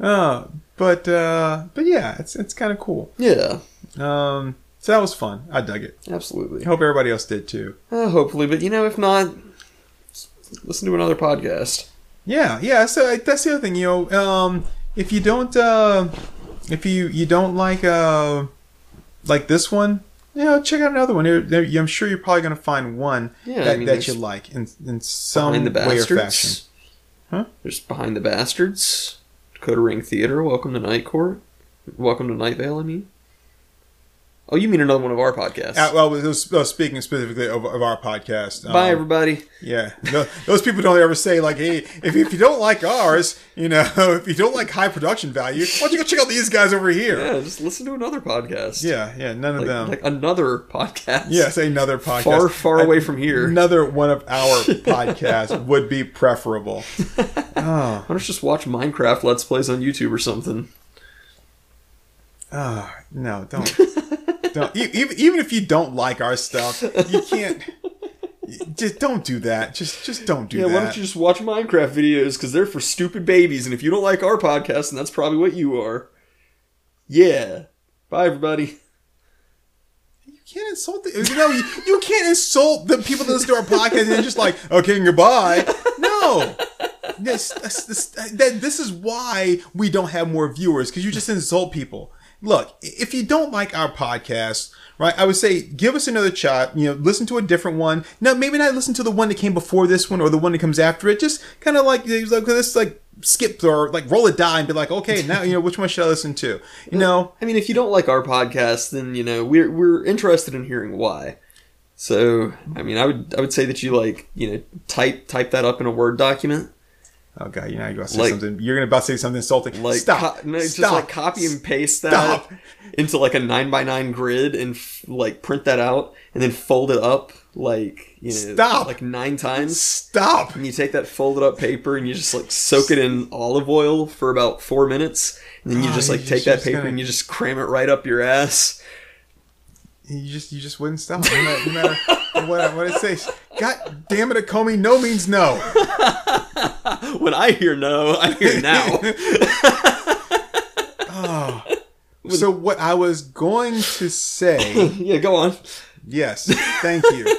oh, but uh, but yeah, it's it's kind of cool. Yeah, Um, so that was fun. I dug it. absolutely. Hope everybody else did too. Uh, hopefully, but you know, if not, listen to another podcast. Yeah, yeah. So that's the other thing, you know. Um, if you don't, uh, if you you don't like uh, like this one, you know, check out another one. There, there, I'm sure you're probably gonna find one Yeah, that, I mean, that you like in in some way or fashion. Huh? There's Behind the Bastards. Decoder Ring Theater. Welcome to Night Court. Welcome to Night Vale. I mean. Oh, you mean another one of our podcasts? Uh, well, was, uh, speaking specifically of, of our podcast. Bye, um, everybody. Yeah, no, those people don't ever say like, "Hey, if, if you don't like ours, you know, <laughs> if you don't like high production value, why don't you go check out these guys over here?" Yeah, just listen to another podcast. Yeah, yeah, none of like, them. like another podcast. Yes, another podcast far, far away from here. Another one of our <laughs> podcasts would be preferable. <laughs> Oh, Why don't you just watch Minecraft Let's Plays on YouTube or something? oh no, don't, don't. Even even if you don't like our stuff, you can't. Just don't do that. Just just don't do that. yeah, that. why don't you just watch Minecraft videos? Because they're for stupid babies, and if you don't like our podcast, then that's probably what you are. Yeah. Bye, everybody. You can't insult the, you know you, you can't insult the people that listen to our podcast and just like okay goodbye no this, this, this, this is why we don't have more viewers because you just insult people look if you don't like our podcast right i would say give us another shot you know listen to a different one. Now, maybe not listen to the one that came before this one or the one that comes after it. Just kind of like like this like skip or like roll a die and be like okay now you know which one should i listen to? You know? <laughs> I mean, if you don't like our podcast, then you know we're we're interested in hearing why. So, I mean, I would I would say that you like you know type type that up in a Word document, Oh god, you know you're gonna say Like- something. You're gonna about to say something insulting. like stop. co- no, just like copy and paste that Stop. into like a nine by nine grid and f- like print that out and then fold it up like you know Stop. like nine times. Stop. And you take that folded up paper and you just like soak it in olive oil for about four minutes, and then you Oh, just you're like take just- that paper gonna- and you just cram it right up your ass. You just you just wouldn't stop. No matter, no matter what I, what it says. God damn it, Comey, no means no. <laughs> <laughs> When I hear no, I hear now. <laughs> Ah. So what I was going to say, <laughs> yeah, go on. yes, thank you.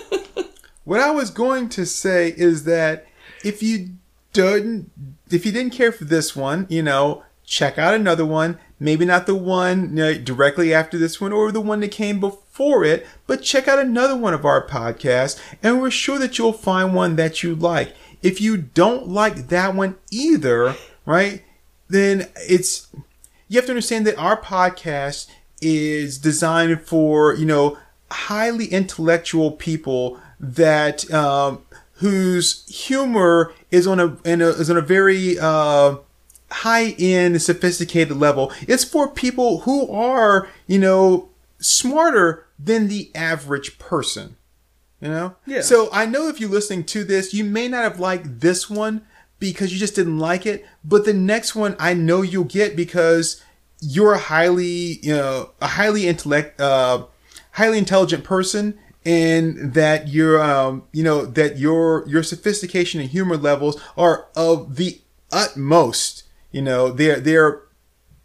What I was going to say is that if you didn't if you didn't care for this one, you know, check out another one. Maybe not the one you know, directly after this one or the one that came before it, but check out another one of our podcasts, and we're sure that you'll find one that you like. If you don't like that one either, right, then it's you have to understand that our podcast is designed for you know highly intellectual people that um, whose humor is on a, in a is on a very uh, high end sophisticated level. It's for people who are you know smarter than the average person. You know? Yeah. So I know if you're listening to this, you may not have liked this one because you just didn't like it, but the next one I know you'll get because you're a highly, you know, a highly intellect, uh, highly intelligent person and that you're, um, you know, that your, your sophistication and humor levels are of the utmost, you know, they're, they're,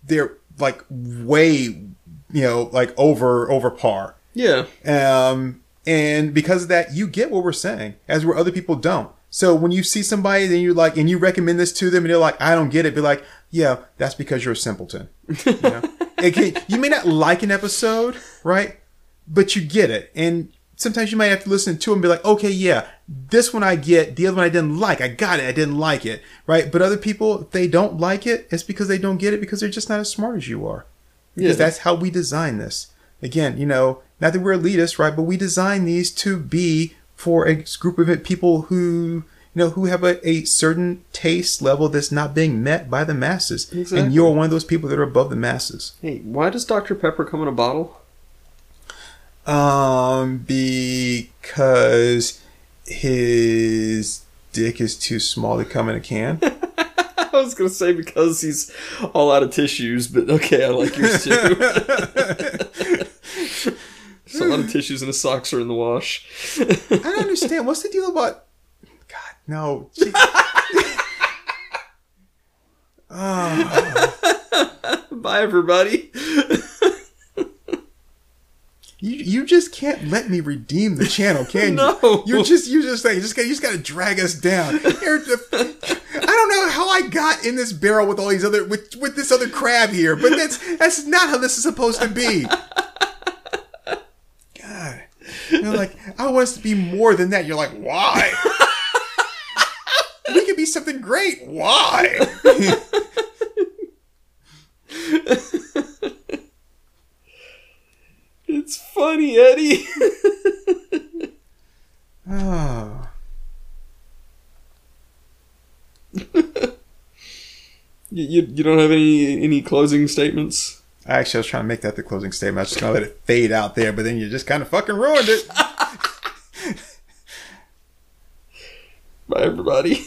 they're like way, you know, like over, over par. Yeah. Um, and because of that, you get what we're saying, as where other people don't. So when you see somebody, and you like, and you recommend this to them, and they're like, "I don't get it," be like, "Yeah, that's because you're a simpleton." You, know? <laughs> Can- you may not like an episode, right? But you get it, and sometimes you might have to listen to it and be like, "Okay, yeah, this one I get, the other one I didn't like. I got it, I didn't like it, right?" But other people, if they don't like it, it's because they don't get it because they're just not as smart as you are because Yeah. that's how we design this. Again, you know, not that we're elitist, right? But we design these to be for a group of people who, you know, who have a, a certain taste level that's not being met by the masses. Exactly. And you're one of those people that are above the masses. Hey, why does Dr. Pepper come in a bottle? Um, because his dick is too small to come in a can. <laughs> I was gonna say because he's all out of tissues, but okay, I like yours too. <laughs> There's a lot of hmm. tissues and his socks are in the wash. I don't understand. What's the deal about? God, no. Gee. <laughs> Bye, everybody. You you just can't let me redeem the channel, can you? <laughs> No. You're just you just like you just got you just got to drag us down. I don't know how I got in this barrel with all these other with with this other crab here, but that's that's not how this is supposed to be. You're like I want us to be more than that. You're like why? we could be something great. Why? It's funny, Eddie. oh. <sighs> you, you, you don't have any any closing statements? Actually, I was trying to make that the closing statement. I was just gonna let it fade out there, but then you just kind of fucking ruined it. <laughs> Bye, everybody.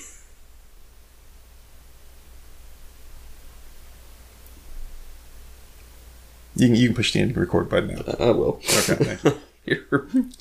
You can, you can push the end record button now. I will. Okay, thanks. <laughs>